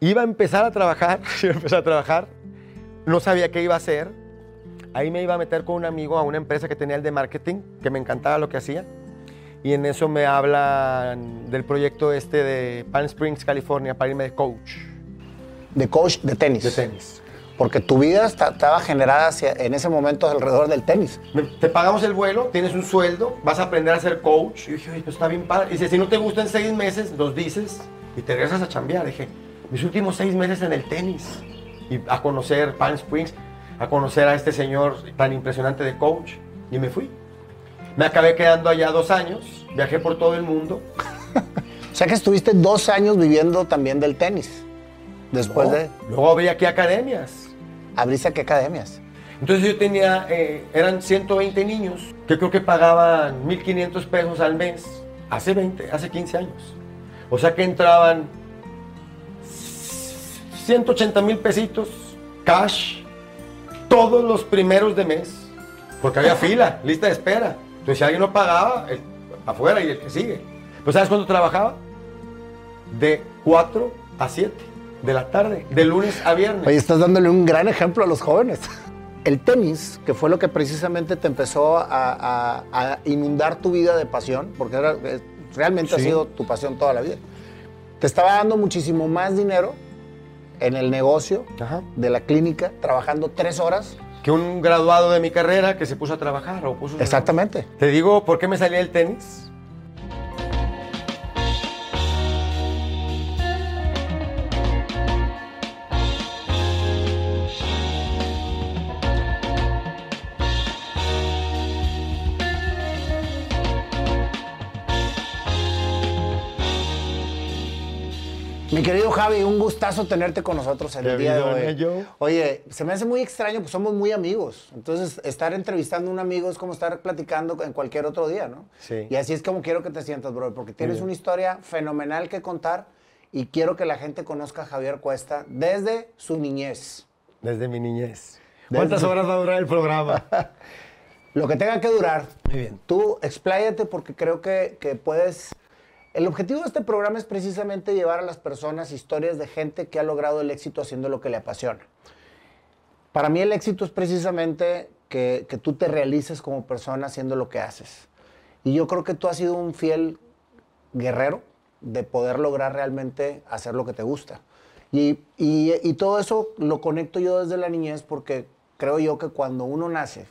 Iba a empezar a trabajar, iba a empezar a trabajar, no sabía qué iba a hacer. Ahí me iba a meter con un amigo a una empresa que tenía el de marketing, que me encantaba lo que hacía. Y en eso me hablan del proyecto este de Palm Springs, California, para irme de coach. De coach de tenis. De tenis. Porque tu vida esta- estaba generada hacia- en ese momento alrededor del tenis. Te pagamos el vuelo, tienes un sueldo, vas a aprender a ser coach. Y dije, oye, pues está bien padre. Y dice, si no te gusta en seis meses, nos dices y te regresas a chambear. Dije, mis últimos seis meses en el tenis. Y a conocer Palm Springs, a conocer a este señor tan impresionante de coach. Y me fui. Me acabé quedando allá dos años, viajé por todo el mundo. O sea que estuviste dos años viviendo también del tenis. Después de... Luego abrí aquí academias. ¿Abriste a qué academias? Entonces yo tenía, eh, eran 120 niños que creo que pagaban 1.500 pesos al mes, hace 20, hace 15 años. O sea que entraban 180 mil pesitos, cash, todos los primeros de mes, porque había fila, lista de espera. Entonces si alguien no pagaba, el- afuera y el que sigue. Pues ¿sabes cuándo trabajaba? De 4 a 7 de la tarde, de lunes a viernes. Oye, estás dándole un gran ejemplo a los jóvenes. El tenis, que fue lo que precisamente te empezó a, a- a inundar tu vida de pasión, porque era- eh, realmente ha Sí. sido tu pasión toda la vida, te estaba dando muchísimo más dinero en el negocio Ajá. de la clínica, trabajando tres horas. que un graduado de mi carrera que se puso a trabajar o puso Exactamente. Te digo por qué me salía el tenis. Mi querido Javi, un gustazo tenerte con nosotros el día de hoy. ¿eh, yo? Oye, se me hace muy extraño, pues somos muy amigos. Entonces, estar entrevistando a un amigo es como estar platicando en cualquier otro día, ¿no? Sí. Y así es como quiero que te sientas, bro, porque tienes bien. una historia fenomenal que contar y quiero que la gente conozca a Javier Cuesta desde su niñez. Desde mi niñez. Desde- ¿Cuántas horas va a durar el programa? Lo que tenga que durar. Muy bien. Tú expláyate porque creo que, que puedes... El objetivo de este programa es precisamente llevar a las personas historias de gente que ha logrado el éxito haciendo lo que le apasiona. Para mí el éxito es precisamente que, tú te realices como persona haciendo lo que haces. Y yo creo que tú has sido un fiel guerrero de poder lograr realmente hacer lo que te gusta. Y todo eso lo conecto yo desde la niñez porque creo yo que cuando uno nace,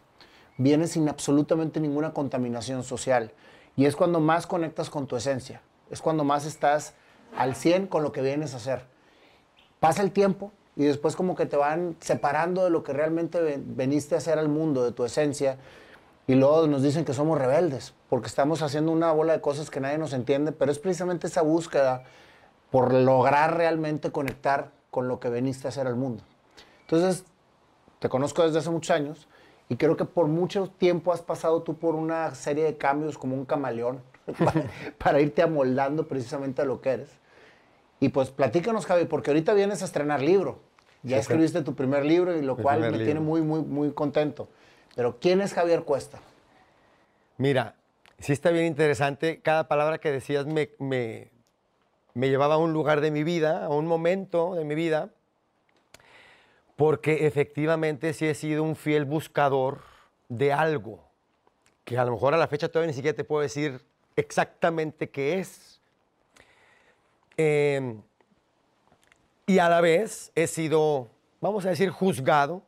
viene sin absolutamente ninguna contaminación social. Y es cuando más conectas con tu esencia. Es cuando más estás al 100 con lo que vienes a hacer. Pasa el tiempo y después como que te van separando de lo que realmente ven- veniste a hacer al mundo, de tu esencia. Y luego nos dicen que somos rebeldes, porque estamos haciendo una bola de cosas que nadie nos entiende, pero es precisamente esa búsqueda por lograr realmente conectar con lo que veniste a hacer al mundo. Entonces, te conozco desde hace muchos años y creo que por mucho tiempo has pasado tú por una serie de cambios como un camaleón para, para irte amoldando precisamente a lo que eres. Y pues platícanos, Javi, porque ahorita vienes a estrenar libro. Ya Sí, escribiste tu primer libro y lo cual me primer tiene libro. muy, muy, muy contento. Pero ¿quién es Javier Cuesta? Mira, sí está bien interesante. Cada palabra que decías me, me, me llevaba a un lugar de mi vida, a un momento de mi vida, porque efectivamente sí he sido un fiel buscador de algo, que a lo mejor a la fecha todavía ni siquiera te puedo decir exactamente qué es. Eh, y a la vez he sido, vamos a decir, juzgado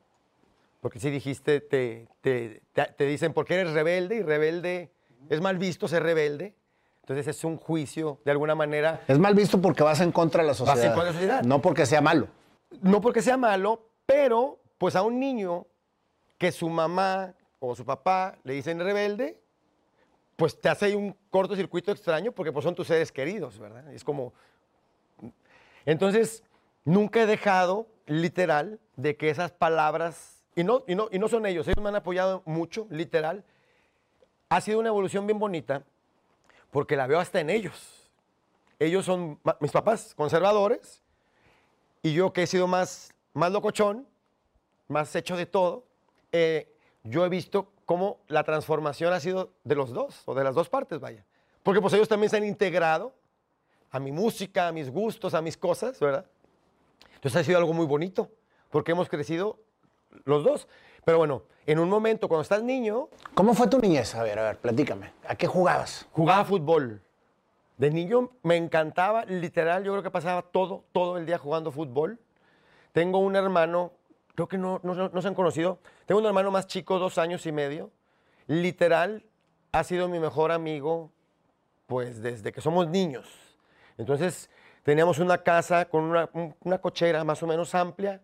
porque si dijiste, te, te, te- te dicen, porque eres rebelde? Y rebelde, es mal visto ser rebelde. Entonces es un juicio, de alguna manera, Es mal visto porque vas en contra de la en sociedad. contra de la sociedad. No porque sea malo. no porque sea malo, pero pues a un niño que su mamá o su papá le dicen rebelde, pues te hace ahí un cortocircuito extraño porque pues son tus seres queridos, ¿verdad? Es como... Entonces, nunca he dejado, literal, de que esas palabras, y no, y no, y no son ellos, ellos me han apoyado mucho, literal, ha sido una evolución bien bonita porque la veo hasta en ellos. Ellos son mis papás conservadores y yo que he sido más, más locochón, más hecho de todo, eh, yo he visto cómo la transformación ha sido de los dos, o de las dos partes, vaya. Porque pues ellos también se han integrado a mi música, a mis gustos, a mis cosas, ¿verdad? Entonces ha sido algo muy bonito, porque hemos crecido los dos. Pero bueno, en un momento, cuando estás niño, ¿Cómo fue tu niñez? A ver, a ver, platícame. ¿A qué jugabas? jugaba fútbol. De niño me encantaba, literal, yo creo que pasaba todo, todo el día jugando fútbol. Tengo un hermano, creo que no, no, no se han conocido, tengo un hermano más chico, dos años y medio. Literal, ha sido mi mejor amigo, pues desde que somos niños. Entonces, teníamos una casa con una, un- una cochera más o menos amplia.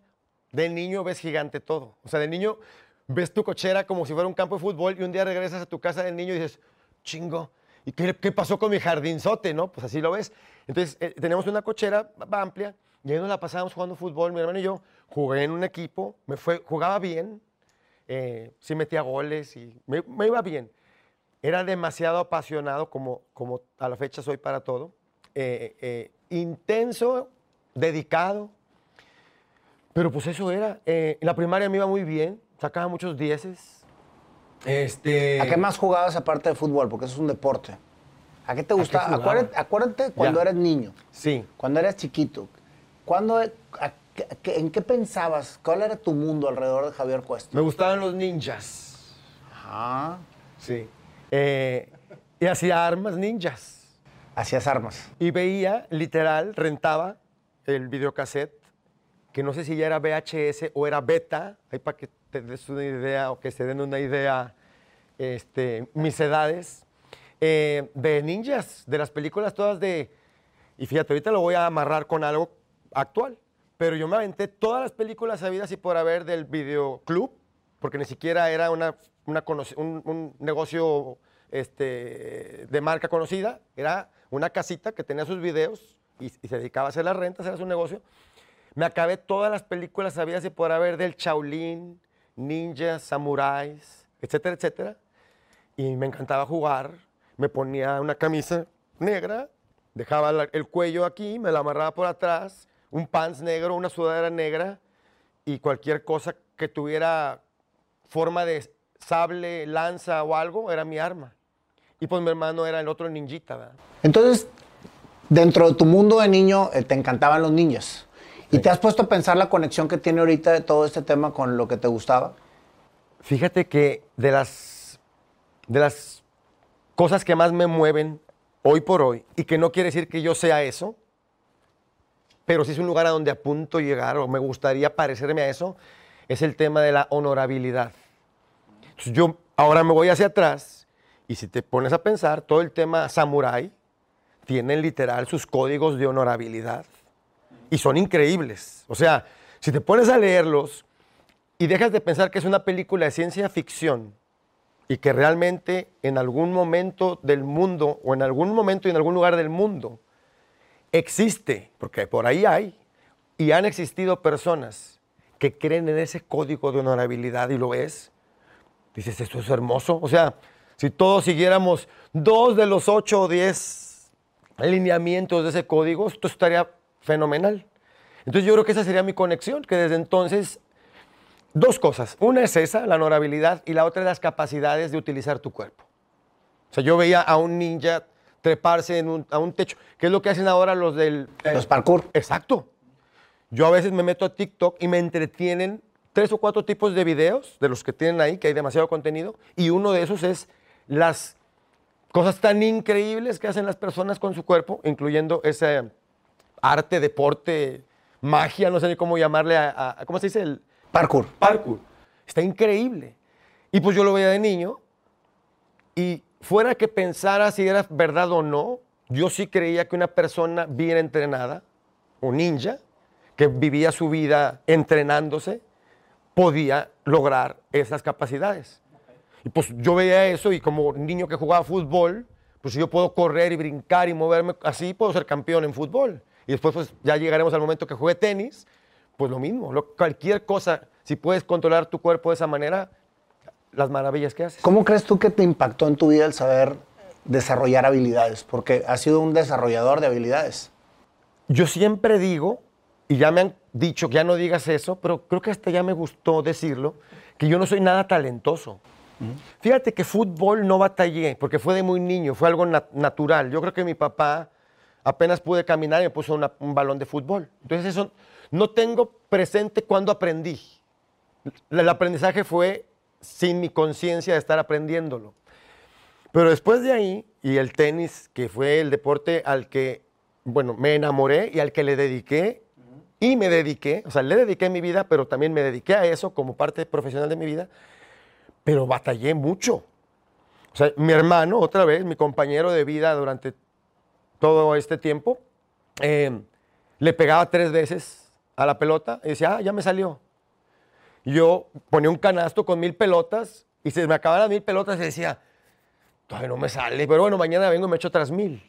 De niño ves gigante todo. O sea, de niño ves tu cochera como si fuera un campo de fútbol y un día regresas a tu casa del niño y dices, chingo, ¿y qué, qué pasó con mi jardinzote? ¿no? Pues así lo ves. Entonces, eh, teníamos una cochera amplia y ahí nos la pasábamos jugando fútbol. Mi hermano y yo jugué en un equipo, me fue, jugaba bien, eh, sí metía goles y me, me iba bien. Era demasiado apasionado, como, como a la fecha soy para todo. Eh, eh, intenso, dedicado. Pero pues eso era. Eh, en la primaria me iba muy bien, sacaba muchos dieces. Este, ¿A qué más jugabas aparte de fútbol? Porque eso es un deporte. ¿A qué te gustaba? acuérdate, acuérdate cuando Ya. eras niño, Sí. cuando eras chiquito. ¿Cuándo, a qué- qué- ¿En qué pensabas? ¿Cuál era tu mundo alrededor de Javier Cuesta? Me gustaban los ninjas. Ah, Sí. Eh, y hacía armas ninjas. hacías armas. Y veía, literal, rentaba el videocassette, que no sé si ya era VHS o era beta, ahí para que te des una idea o que se den una idea este, mis edades, eh, de ninjas, de las películas todas de... Y fíjate, ahorita lo voy a amarrar con algo actual, pero yo me aventé todas las películas sabidas y por haber del videoclub, porque ni siquiera era una, un, negocio este, de marca conocida, era una casita que tenía sus videos y, se dedicaba a hacer las rentas, era su negocio. Me acabé todas las películas sabidas y por haber del Shaolin, ninjas, samuráis, etcétera, etcétera. Y me encantaba jugar. Me ponía una camisa negra, dejaba el cuello aquí, me la amarraba por atrás, un pants negro, una sudadera negra y cualquier cosa que tuviera forma de sable, lanza o algo, era mi arma. Y pues mi hermano era el otro ninjita, ¿verdad? Entonces, dentro de tu mundo de niño, eh, te encantaban los ninjas. ¿Y te has puesto a pensar la conexión que tiene ahorita de todo este tema con lo que te gustaba? Fíjate que de las, de las cosas que más me mueven hoy por hoy, y que no quiere decir que yo sea eso, pero sí es un lugar a donde apunto llegar o me gustaría parecerme a eso, es el tema de la honorabilidad. Entonces, yo ahora me voy hacia atrás y si te pones a pensar, todo el tema samurái tiene literal sus códigos de honorabilidad y son increíbles. O sea, si te pones a leerlos y dejas de pensar que es una película de ciencia ficción y que realmente en algún momento del mundo o en algún momento y en algún lugar del mundo existe, porque por ahí hay, y han existido personas que creen en ese código de honorabilidad y lo ves, dices, esto es hermoso. O sea, si todos siguiéramos dos de los ocho o diez lineamientos de ese código, esto estaría fenomenal. Entonces yo creo que esa sería mi conexión, que desde entonces, dos cosas. Una es esa, la honorabilidad, y la otra es las capacidades de utilizar tu cuerpo. O sea, yo veía a un ninja treparse en un- a un techo, que es lo que hacen ahora los del... eh, Los parkour. Exacto. Yo a veces me meto a TikTok y me entretienen tres o cuatro tipos de videos de los que tienen ahí, que hay demasiado contenido, y uno de esos es las cosas tan increíbles que hacen las personas con su cuerpo, incluyendo ese arte, deporte, magia, no sé ni cómo llamarle a, a- ¿cómo se dice? El Parkour. parkour. Está increíble. Y pues yo lo veía de niño y fuera que pensara si era verdad o no, yo sí creía que una persona bien entrenada, un ninja, que vivía su vida entrenándose, podía lograr esas capacidades. Y pues yo veía eso y como niño que jugaba fútbol, pues si yo puedo correr y brincar y moverme así, puedo ser campeón en fútbol. Y después pues ya llegaremos al momento que juegue tenis, pues lo mismo, lo- cualquier cosa, si puedes controlar tu cuerpo de esa manera, las maravillas que haces. ¿Cómo crees tú que te impactó en tu vida el saber desarrollar habilidades? Porque has sido un desarrollador de habilidades. Yo siempre digo, y ya me han dicho que ya no digas eso, pero creo que hasta ya me gustó decirlo, que yo no soy nada talentoso. Fíjate que fútbol no batallé, porque fue de muy niño, fue algo nat- natural. Yo creo que mi papá apenas pude caminar y me puso una- un balón de fútbol. Entonces eso no tengo presente cuando aprendí. El aprendizaje fue sin mi conciencia de estar aprendiéndolo. Pero después de ahí, y el tenis, que fue el deporte al que, bueno, me enamoré y al que le dediqué, y me dediqué, o sea, le dediqué mi vida, pero también me dediqué a eso como parte profesional de mi vida, pero batallé mucho. O sea, mi hermano, otra vez, mi compañero de vida durante todo este tiempo, eh, le pegaba tres veces a la pelota y decía, ah, ya me salió. Yo ponía un canasto con mil pelotas y se me acababan las mil pelotas y decía, todavía no me sale, pero bueno, mañana vengo y me echo otras mil.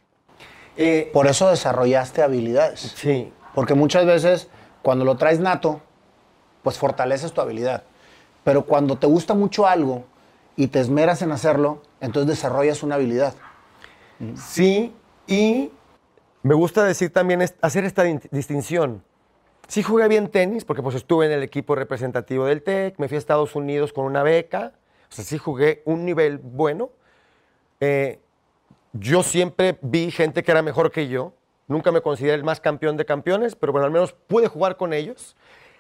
Eh, Por eso desarrollaste habilidades. sí, Porque muchas veces cuando lo traes nato, pues fortaleces tu habilidad. Pero cuando te gusta mucho algo y te esmeras en hacerlo, entonces desarrollas una habilidad. Sí, y me gusta decir también hacer esta distinción. Sí jugué bien tenis, porque pues estuve en el equipo representativo del TEC, me fui a Estados Unidos con una beca, o sea, sí jugué un nivel bueno. Eh, yo siempre vi gente que era mejor que yo, nunca me consideré el más campeón de campeones, pero bueno, al menos pude jugar con ellos.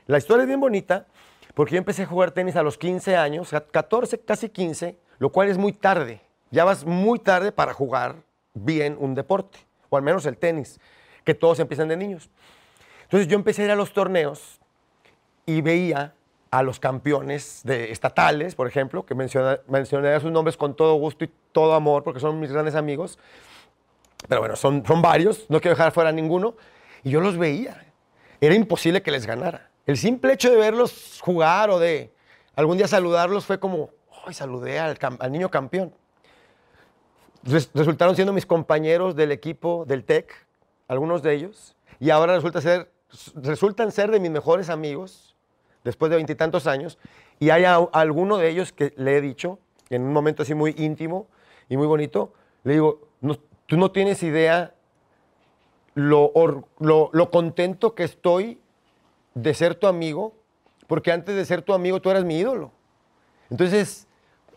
La historia es bien bonita, porque yo empecé a jugar tenis a los 15 años, a 14, casi 15, lo cual es muy tarde. Ya vas muy tarde para jugar bien un deporte, o al menos el tenis, que todos empiezan de niños. Entonces yo empecé a ir a los torneos y veía a los campeones de estatales, por ejemplo, que menciona, mencionaré sus nombres con todo gusto y todo amor, porque son mis grandes amigos. Pero bueno, son, son varios, no quiero dejar fuera ninguno. Y yo los veía. Era imposible que les ganara. El simple hecho de verlos jugar o de algún día saludarlos fue como, ¡ay, saludé al, al niño campeón! Res- resultaron siendo mis compañeros del equipo del TEC, algunos de ellos, y ahora resulta ser, resultan ser de mis mejores amigos después de veintitantos años, y hay a- alguno de ellos que le he dicho, en un momento así muy íntimo y muy bonito, le digo, "No- tú no tienes idea lo, lo, lo contento que estoy de ser tu amigo, porque antes de ser tu amigo tú eras mi ídolo. Entonces,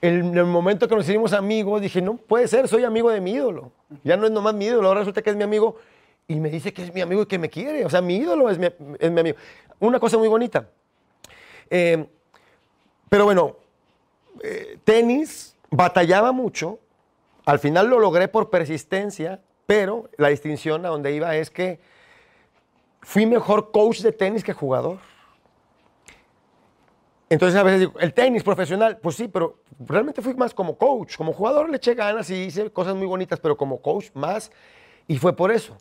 en el momento que nos hicimos amigos, dije, no puede ser, soy amigo de mi ídolo. Ya no es nomás mi ídolo, ahora resulta que es mi amigo y me dice que es mi amigo y que me quiere. O sea, mi ídolo es mi, es mi amigo. Una cosa muy bonita. Eh, pero bueno, eh, tenis, batallaba mucho. Al final lo logré por persistencia, pero la distinción a donde iba es que fui mejor coach de tenis que jugador. Entonces a veces digo, el tenis profesional, pues sí, pero realmente fui más como coach. Como jugador le eché ganas y hice cosas muy bonitas, pero como coach más. Y fue por eso.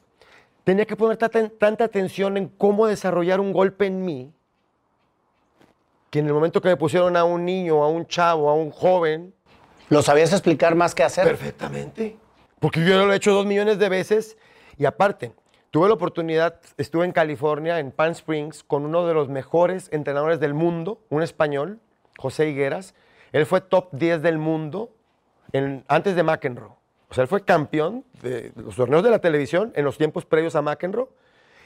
Tenía que poner tanta, atención en cómo desarrollar un golpe en mí, que en el momento que me pusieron a un niño, a un chavo, a un joven, ¿Lo sabías explicar más que hacer? Perfectamente. Porque yo lo he hecho dos millones de veces y aparte, tuve la oportunidad, estuve en California, en Palm Springs, con uno de los mejores entrenadores del mundo, un español, José Higueras. Él fue top 10 del mundo en- antes de McEnroe. O sea, él fue campeón de los torneos de la televisión en los tiempos previos a McEnroe.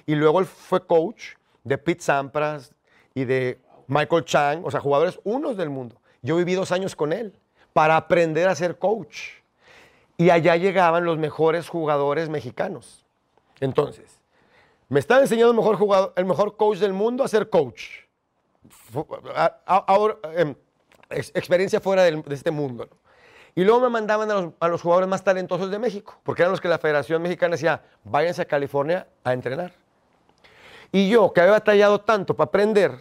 Y luego él fue coach de Pete Sampras y de Michael Chang, o sea, jugadores unos del mundo. Yo viví dos años con él para aprender a ser coach. Y allá llegaban los mejores jugadores mexicanos. Entonces, me estaba enseñando el mejor, coach del mundo a ser coach. Ahora, em, ex- experiencia fuera de este mundo. Y luego me mandaban a los, a los jugadores más talentosos de México, porque eran los que la Federación Mexicana decía, váyanse a California a entrenar. Y yo, que había batallado tanto para aprender,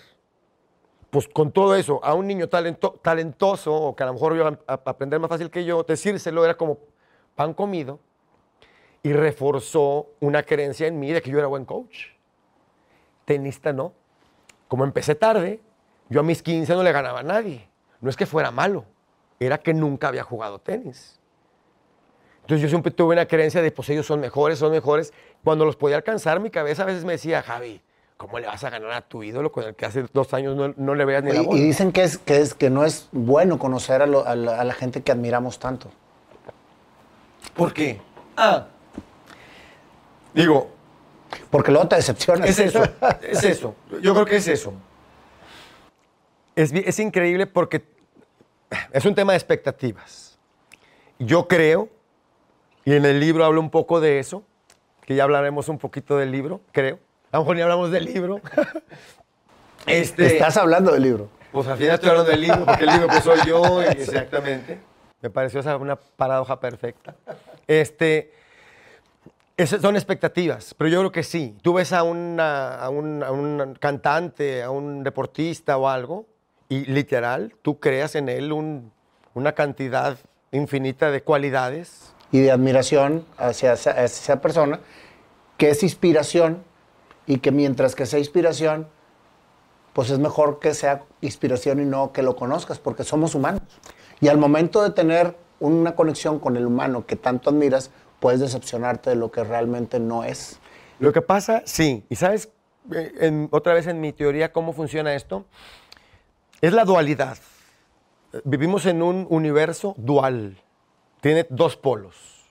pues con todo eso, a un niño talento- talentoso, o que a lo mejor iba a, a aprender más fácil que yo, decírselo era como pan comido, y reforzó una creencia en mí de que yo era buen coach. Tenista no. Como empecé tarde, yo a mis 15 no le ganaba a nadie. No es que fuera malo, era que nunca había jugado tenis. Entonces yo siempre tuve una creencia de, pues ellos son mejores, son mejores. Cuando los podía alcanzar, mi cabeza a veces me decía, Javi, ¿cómo le vas a ganar a tu ídolo con el que hace dos años no, no le veas ni la bola? y dicen que, es, que, es, que no es bueno conocer a, lo- a la, a la gente que admiramos tanto. ¿Por qué? Ah. Digo, Porque luego te decepcionas. Es eso, es eso. Yo creo que es eso. Es, es increíble porque es un tema de expectativas. Yo creo, y en el libro hablo un poco de eso, que ya hablaremos un poquito del libro, creo. A lo mejor ni hablamos del libro. este, Estás hablando del libro. Pues al final estoy hablando del libro, porque el libro pues soy yo, exactamente. Me pareció esa una paradoja perfecta. Este, son expectativas, pero yo creo que sí. Tú ves a, una, a, un, a un cantante, a un deportista o algo, y literal, tú creas en él un, una cantidad infinita de cualidades. Y de admiración hacia esa, persona, que es inspiración, y que mientras que sea inspiración, pues es mejor que sea inspiración y no que lo conozcas, porque somos humanos. Y al momento de tener una conexión con el humano que tanto admiras, puedes decepcionarte de lo que realmente no es. Lo que pasa, sí, y sabes, eh, otra vez en mi teoría, cómo funciona esto, es la dualidad. Vivimos en un universo dual, tiene dos polos,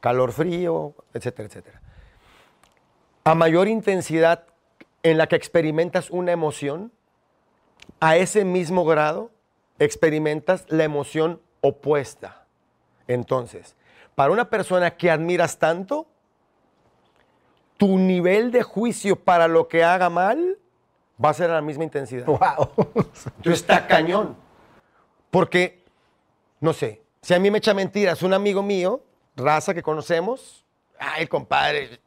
calor, frío, etcétera, etcétera. A mayor intensidad en la que experimentas una emoción, a ese mismo grado experimentas la emoción opuesta. Entonces, para una persona que admiras tanto, tu nivel de juicio para lo que haga mal va a ser a la misma intensidad. Wow. Entonces está cañón. Porque, no sé, si a mí me echa mentiras un amigo mío, raza que conocemos, ay, compadre,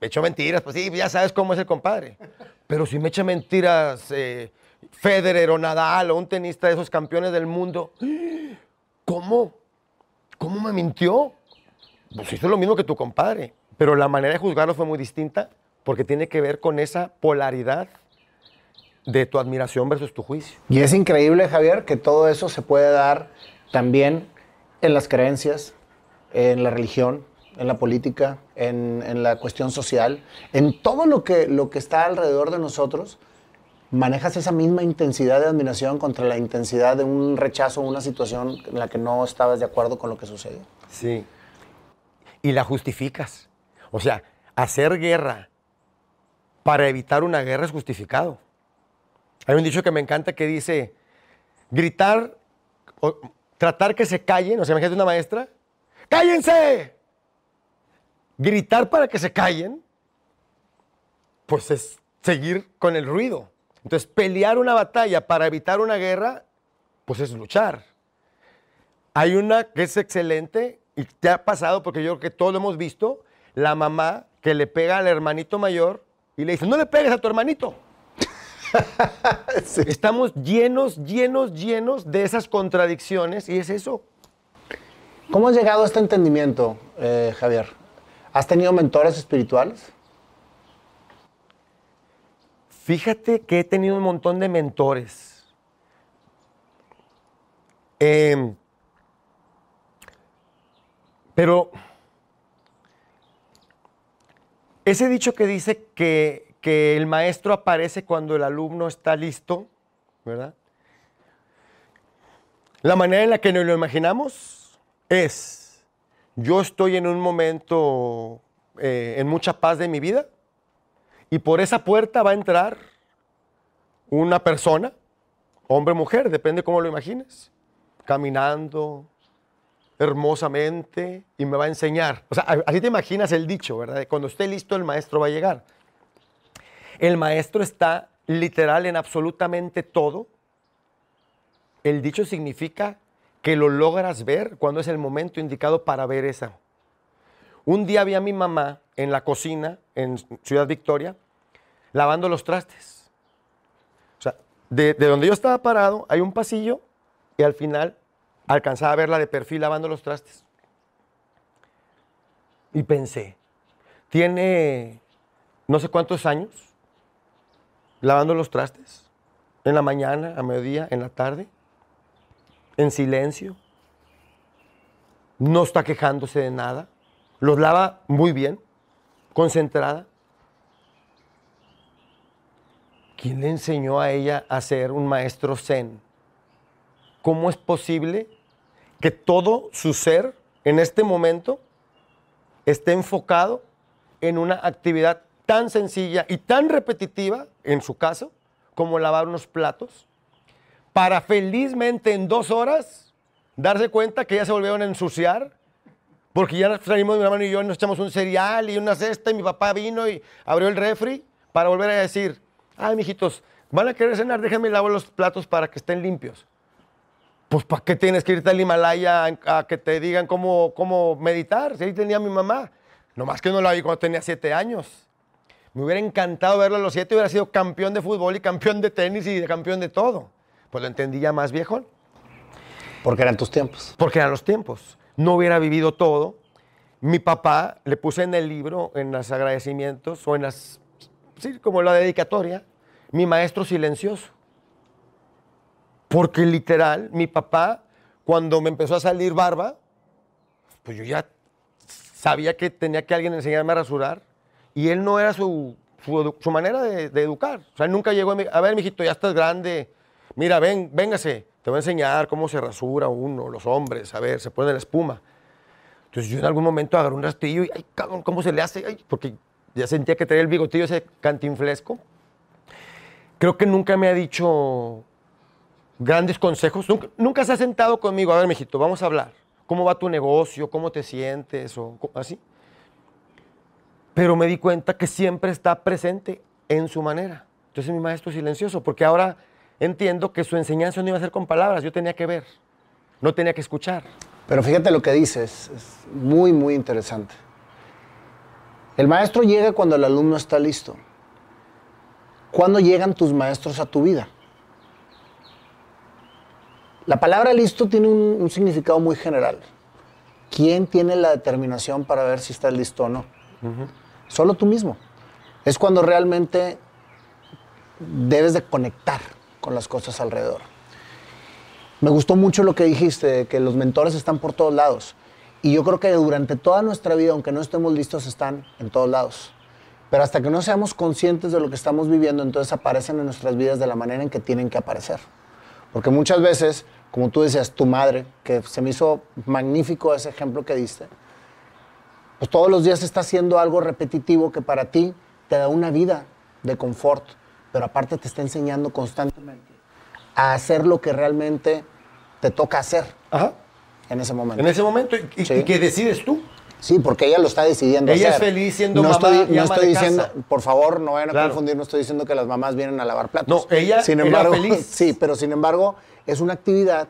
me echó mentiras, pues sí, ya sabes cómo es el compadre. Pero si me echa mentiras eh, Federer o Nadal o un tenista de esos campeones del mundo, ¿cómo? ¿Cómo me mintió? Pues hizo lo mismo que tu compadre. Pero la manera de juzgarlo fue muy distinta porque tiene que ver con esa polaridad de tu admiración versus tu juicio. Y es increíble, Javier, que todo eso se puede dar también en las creencias, en la religión, en la política, en, la cuestión social, en todo lo que, lo que está alrededor de nosotros, manejas esa misma intensidad de admiración contra la intensidad de un rechazo, una situación en la que no estabas de acuerdo con lo que sucedió. Sí. Y la justificas. O sea, hacer guerra para evitar una guerra es justificado. Hay un dicho que me encanta que dice, gritar, o tratar que se callen, o sea, imagínate una maestra, ¡cállense! Gritar para que se callen, pues es seguir con el ruido. Entonces, pelear una batalla para evitar una guerra, pues es luchar. Hay una que es excelente y te ha pasado, porque yo creo que todos lo hemos visto, la mamá que le pega al hermanito mayor y le dice, no le pegues a tu hermanito. Estamos llenos, llenos, llenos de esas contradicciones y es eso. ¿Cómo has llegado a este entendimiento, eh, Javier? ¿Has tenido mentores espirituales? Fíjate que he tenido un montón de mentores. Em, pero ese dicho que dice que, que el maestro aparece cuando el alumno está listo, ¿verdad? La manera en la que nos lo imaginamos es, yo estoy en un momento eh, en mucha paz de mi vida y por esa puerta va a entrar una persona, hombre o mujer, depende cómo lo imagines, caminando hermosamente y me va a enseñar. O sea, así te imaginas el dicho, ¿verdad? Cuando esté listo el maestro va a llegar. El maestro está literal en absolutamente todo. El dicho significa que lo logras ver cuando es el momento indicado para ver esa. Un día vi a mi mamá en la cocina en Ciudad Victoria lavando los trastes. O sea, de, de, donde yo estaba parado hay un pasillo y al final alcanzaba a verla de perfil lavando los trastes. Y pensé, tiene no sé cuántos años, lavando los trastes, en la mañana, a mediodía, en la tarde, en silencio. No está quejándose de nada. Los lava muy bien, concentrada. ¿Quién le enseñó a ella a ser un maestro zen? ¿Cómo es posible que todo su ser en este momento esté enfocado en una actividad tan sencilla y tan repetitiva, en su caso, como lavar unos platos, para felizmente en dos horas darse cuenta que ya se volvieron a ensuciar Porque ya salimos mi hermano y yo, nos echamos un cereal y una cesta y mi papá vino y abrió el refri para volver a decir, ay, mijitos, van a querer cenar, déjenme lavar los platos para que estén limpios. Pues, ¿para qué tienes que irte al Himalaya a que te digan cómo, cómo meditar? Si ahí tenía mi mamá. Nomás que no la vi cuando tenía siete años. Me hubiera encantado verlo a los siete, hubiera sido campeón de fútbol y campeón de tenis y campeón de todo. Pues lo entendí ya más viejo. Porque eran tus tiempos. Porque eran los tiempos. No hubiera vivido todo. Mi papá le puse en el libro, en los agradecimientos o en las, sí, como la dedicatoria, mi maestro silencioso. Porque literal, mi papá, cuando me empezó a salir barba, pues yo ya sabía que tenía que alguien enseñarme a rasurar y él no era su, su, manera de, educar. O sea, él nunca llegó a, mi, a ver, mijito, ya estás grande, mira, ven, véngase, te voy a enseñar cómo se rasura uno, los hombres, a ver, se pone la espuma. Entonces yo en algún momento agarré un rastrillo y, ay, cabrón, ¿cómo se le hace? Porque ya sentía que tenía el bigotillo ese cantinflesco. Creo que nunca me ha dicho grandes consejos. Nunca, nunca se ha sentado conmigo, a ver, mijito, vamos a hablar. ¿Cómo va tu negocio? ¿Cómo te sientes? O así. Pero me di cuenta que siempre está presente en su manera. Entonces mi maestro silencioso, porque ahora entiendo que su enseñanza no iba a ser con palabras, yo tenía que ver, no tenía que escuchar. Pero fíjate lo que dices, es muy, muy interesante. El maestro llega cuando el alumno está listo. ¿Cuándo llegan tus maestros a tu vida? La palabra listo tiene un, un, significado muy general. ¿Quién tiene la determinación para ver si estás listo o no? Uh -huh. Solo tú mismo. Es cuando realmente debes de conectar con las cosas alrededor. Me gustó mucho lo que dijiste, que los mentores están por todos lados. Y yo creo que durante toda nuestra vida, aunque no estemos listos, están en todos lados. Pero hasta que no seamos conscientes de lo que estamos viviendo, entonces aparecen en nuestras vidas de la manera en que tienen que aparecer. Porque muchas veces, como tú decías, tu madre, que se me hizo magnífico ese ejemplo que diste, pues todos los días está haciendo algo repetitivo que para ti te da una vida de confort, pero aparte te está enseñando constantemente a hacer lo que realmente te toca hacer Ajá. en ese momento. En ese momento, y, Sí. y que decides tú. Sí, porque ella lo está decidiendo Ella hacer. es feliz siendo no mamá estoy, y no ama estoy de diciendo, casa. por favor, no vayan a Claro. confundir, no estoy diciendo que las mamás vienen a lavar platos. No, ella sin era embargo, feliz. Sí, pero sin embargo, es una actividad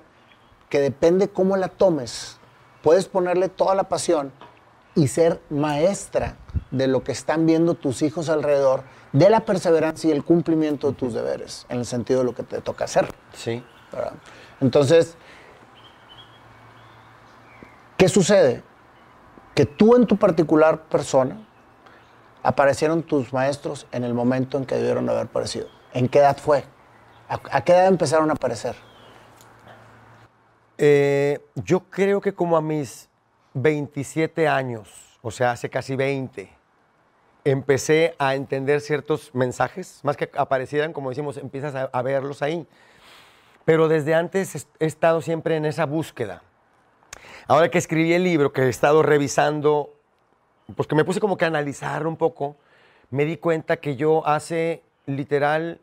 que depende cómo la tomes. Puedes ponerle toda la pasión y ser maestra de lo que están viendo tus hijos alrededor, de la perseverancia y el cumplimiento de tus deberes, en el sentido de lo que te toca hacer. Sí. ¿verdad? Entonces, ¿qué sucede? Que tú en tu particular persona aparecieron tus maestros en el momento en que debieron haber aparecido. ¿En qué edad fue? ¿A, a qué edad empezaron a aparecer? Eh, yo creo que como a mis 27 años, o sea, hace casi 20, empecé a entender ciertos mensajes, más que aparecieran, como decimos, empiezas a, a verlos ahí. Pero desde antes he estado siempre en esa búsqueda. Ahora que escribí el libro, que he estado revisando, pues que me puse como que a analizar un poco, me di cuenta que yo hace literal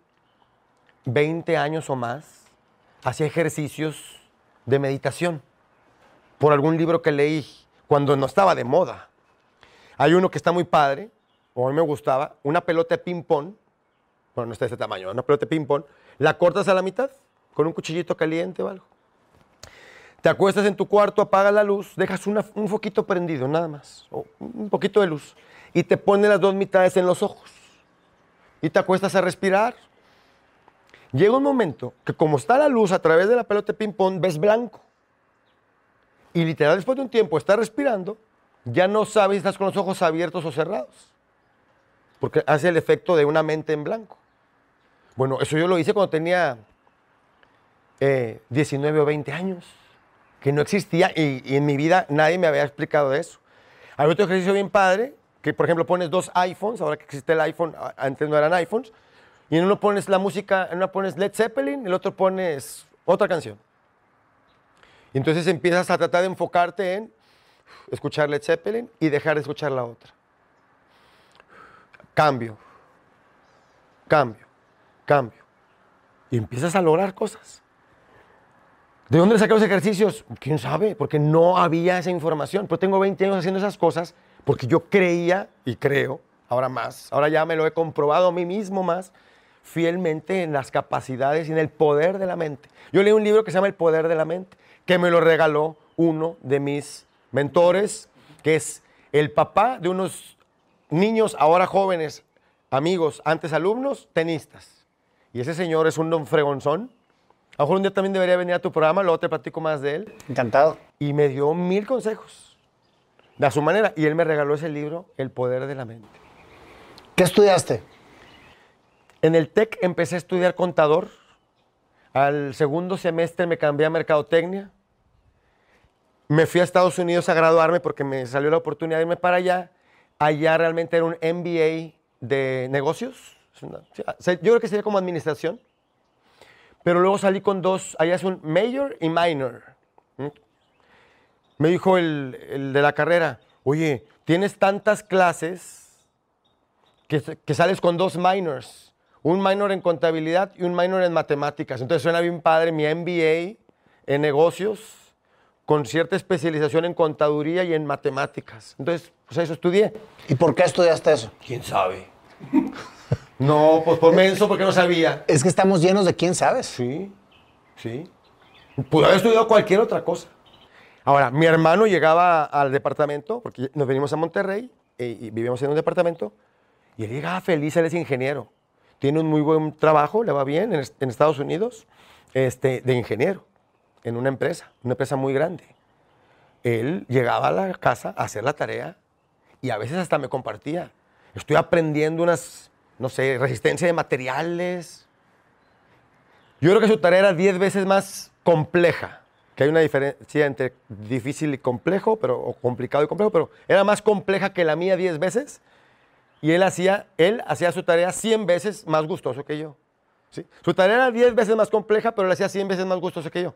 20 años o más hacía ejercicios de meditación por algún libro que leí cuando no estaba de moda. Hay uno que está muy padre, o a mí me gustaba, una pelota de ping-pong, bueno, no está de este tamaño, una pelota de ping-pong, la cortas a la mitad con un cuchillito caliente o algo. Te acuestas en tu cuarto, apagas la luz, dejas una- un foquito prendido, nada más, o un poquito de luz, y te pones las dos mitades en los ojos. Y te acuestas a respirar. Llega un momento que como está la luz a través de la pelota de ping-pong, ves blanco. Y literal, después de un tiempo, estás respirando, ya no sabes si estás con los ojos abiertos o cerrados. Porque hace el efecto de una mente en blanco. Bueno, eso yo lo hice cuando tenía eh, 19 o 20 años, que no existía y, en mi vida nadie me había explicado eso. Hay otro ejercicio bien padre, que por ejemplo pones dos iPhones, ahora que existe el iPhone, antes no eran iPhones, y en uno pones la música, en uno pones Led Zeppelin, el otro pones otra canción. Entonces empiezas a tratar de enfocarte en escuchar Led Zeppelin y dejar de escuchar la otra. Cambio, cambio, cambio. Y empiezas a lograr cosas. ¿De dónde le saqué los ejercicios? ¿Quién sabe? Porque no había esa información. Pero tengo 20 años haciendo esas cosas porque yo creía y creo, ahora más, ahora ya me lo he comprobado a mí mismo más, fielmente en las capacidades y en el poder de la mente. Yo leí un libro que se llama El Poder de la Mente, que me lo regaló uno de mis mentores, que es el papá de unos niños, ahora jóvenes, amigos, antes alumnos, tenistas. Y ese señor es un don fregonzón. A lo mejor un día también debería venir a tu programa, luego te platico más de él. Encantado. Y me dio mil consejos, de a su manera. Y él me regaló ese libro, El Poder de la Mente. ¿Qué estudiaste? En el TEC empecé a estudiar contador. Al segundo semestre me cambié a mercadotecnia. Me fui a Estados Unidos a graduarme porque me salió la oportunidad de irme para allá. Allá realmente era un MBA de negocios. Sea, Yo creo que sería como administración. Pero luego salí con dos, allá es un major y minor. ¿Mm? Me dijo el, el de la carrera, oye, tienes tantas clases que, que sales con dos minors, un minor en contabilidad y un minor en matemáticas. Entonces suena bien padre mi MBA en negocios con cierta especialización en contaduría y en matemáticas. Entonces, pues eso estudié. ¿Y por qué estudiaste eso? ¿Quién sabe? no, pues por menso, porque no sabía. Es que estamos llenos de quién sabes. Sí, sí. Pude haber estudiado cualquier otra cosa. Ahora, mi hermano llegaba al departamento, porque nos venimos a Monterrey eh, y vivíamos en un departamento, y él llegaba feliz, él es ingeniero. Tiene un muy buen trabajo, le va bien en, en Estados Unidos, este, de ingeniero, en una empresa, una empresa muy grande. Él llegaba a la casa a hacer la tarea y a veces hasta me compartía. Estoy aprendiendo unas, no sé, resistencia de materiales, yo creo que su tarea era 10 veces más compleja, que hay una diferencia entre difícil y complejo, pero, o complicado y complejo, pero era más compleja que la mía 10 veces y él hacía, él hacía su tarea 100 veces más gustoso que yo. ¿sí? Su tarea era 10 veces más compleja, pero él hacía 100 veces más gustoso que yo.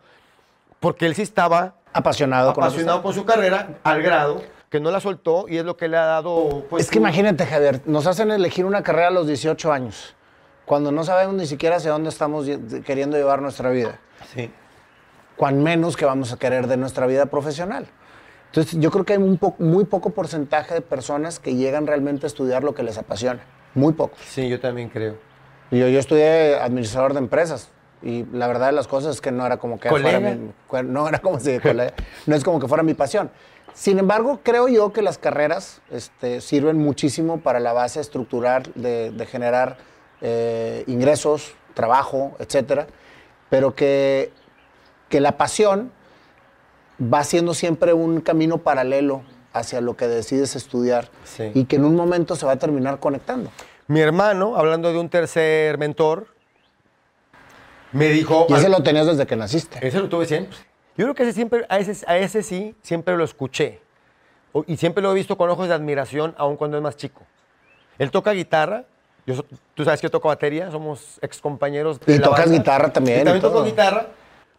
Porque él sí estaba Apasionado, con apasionado eso. con su carrera al grado que no la soltó y es lo que le ha dado... pues, es que imagínate, Javier, nos hacen elegir una carrera a los 18 años, cuando no sabemos ni siquiera hacia dónde estamos queriendo llevar nuestra vida. Sí. cuán menos que vamos a querer de nuestra vida profesional. Entonces, yo creo que hay un po- muy poco porcentaje de personas que llegan realmente a estudiar lo que les apasiona. Muy poco. Sí, yo también creo. Yo, yo estudié administrador de empresas y la verdad de las cosas es que no era como que fuera mi, no era como si no es como que fuera mi pasión. Sin embargo, creo yo que las carreras este, sirven muchísimo para la base estructural de, de generar eh, ingresos, trabajo, etcétera, pero que, que la pasión va siendo siempre un camino paralelo hacia lo que decides estudiar Sí. y que en un momento se va a terminar conectando. Mi hermano, hablando de un tercer mentor, me dijo... Y ese lo tenías desde que naciste. Ese lo tuve siempre. Yo creo que ese siempre, a, ese, a ese sí, siempre lo escuché. O- Y siempre lo he visto con ojos de admiración, aun cuando es más chico. Él toca guitarra. Yo, tú sabes que yo toco batería, somos ex compañeros. Y tocas guitarra también Y y también toco guitarra.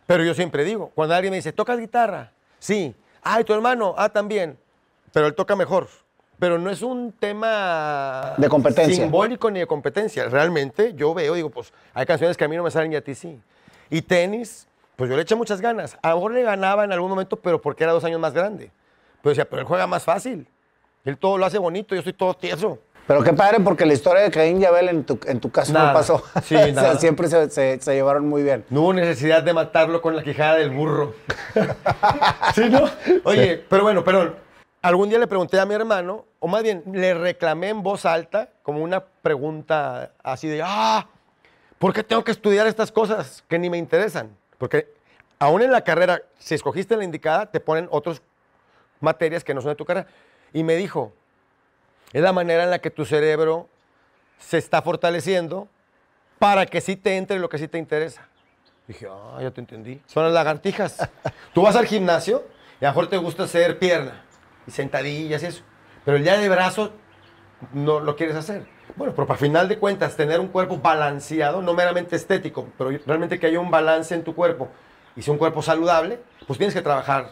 Pero yo siempre digo, cuando alguien me dice, ¿tocas guitarra? Sí. Ay, tu hermano, ah, también. Pero él toca mejor. Pero no es un tema De competencia. simbólico ni de competencia. Realmente yo veo, digo, pues hay canciones que a mí no me salen y a ti sí. Y tenis, pues yo le eché muchas ganas. A le ganaba en algún momento, pero porque era dos años más grande. Pero decía, pero él juega más fácil. Él todo lo hace bonito, yo estoy todo tieso. Pero qué padre, porque la historia de Caín y Abel en tu, en tu caso Nada. no pasó. Sí, O sea, siempre se, se- se llevaron muy bien. No hubo necesidad de matarlo con la quijada del burro. ¿Sí, no? Oye, pero bueno, perdón. Algún día le pregunté a mi hermano, o más bien le reclamé en voz alta, como una pregunta así de, ah, ¿por qué tengo que estudiar estas cosas que ni me interesan? Porque aún en la carrera, si escogiste la indicada, te ponen otras materias que no son de tu carrera. Y me dijo, es la manera en la que tu cerebro se está fortaleciendo para que sí te entre lo que sí te interesa. Dije, ah, ya te entendí. Son las lagartijas. Tú vas al gimnasio y a lo mejor te gusta hacer pierna y sentadillas y eso. Pero el día de brazo no lo quieres hacer. Bueno, pero para final de cuentas, tener un cuerpo balanceado, no meramente estético, pero realmente que haya un balance en tu cuerpo y sea un cuerpo saludable, pues tienes que trabajar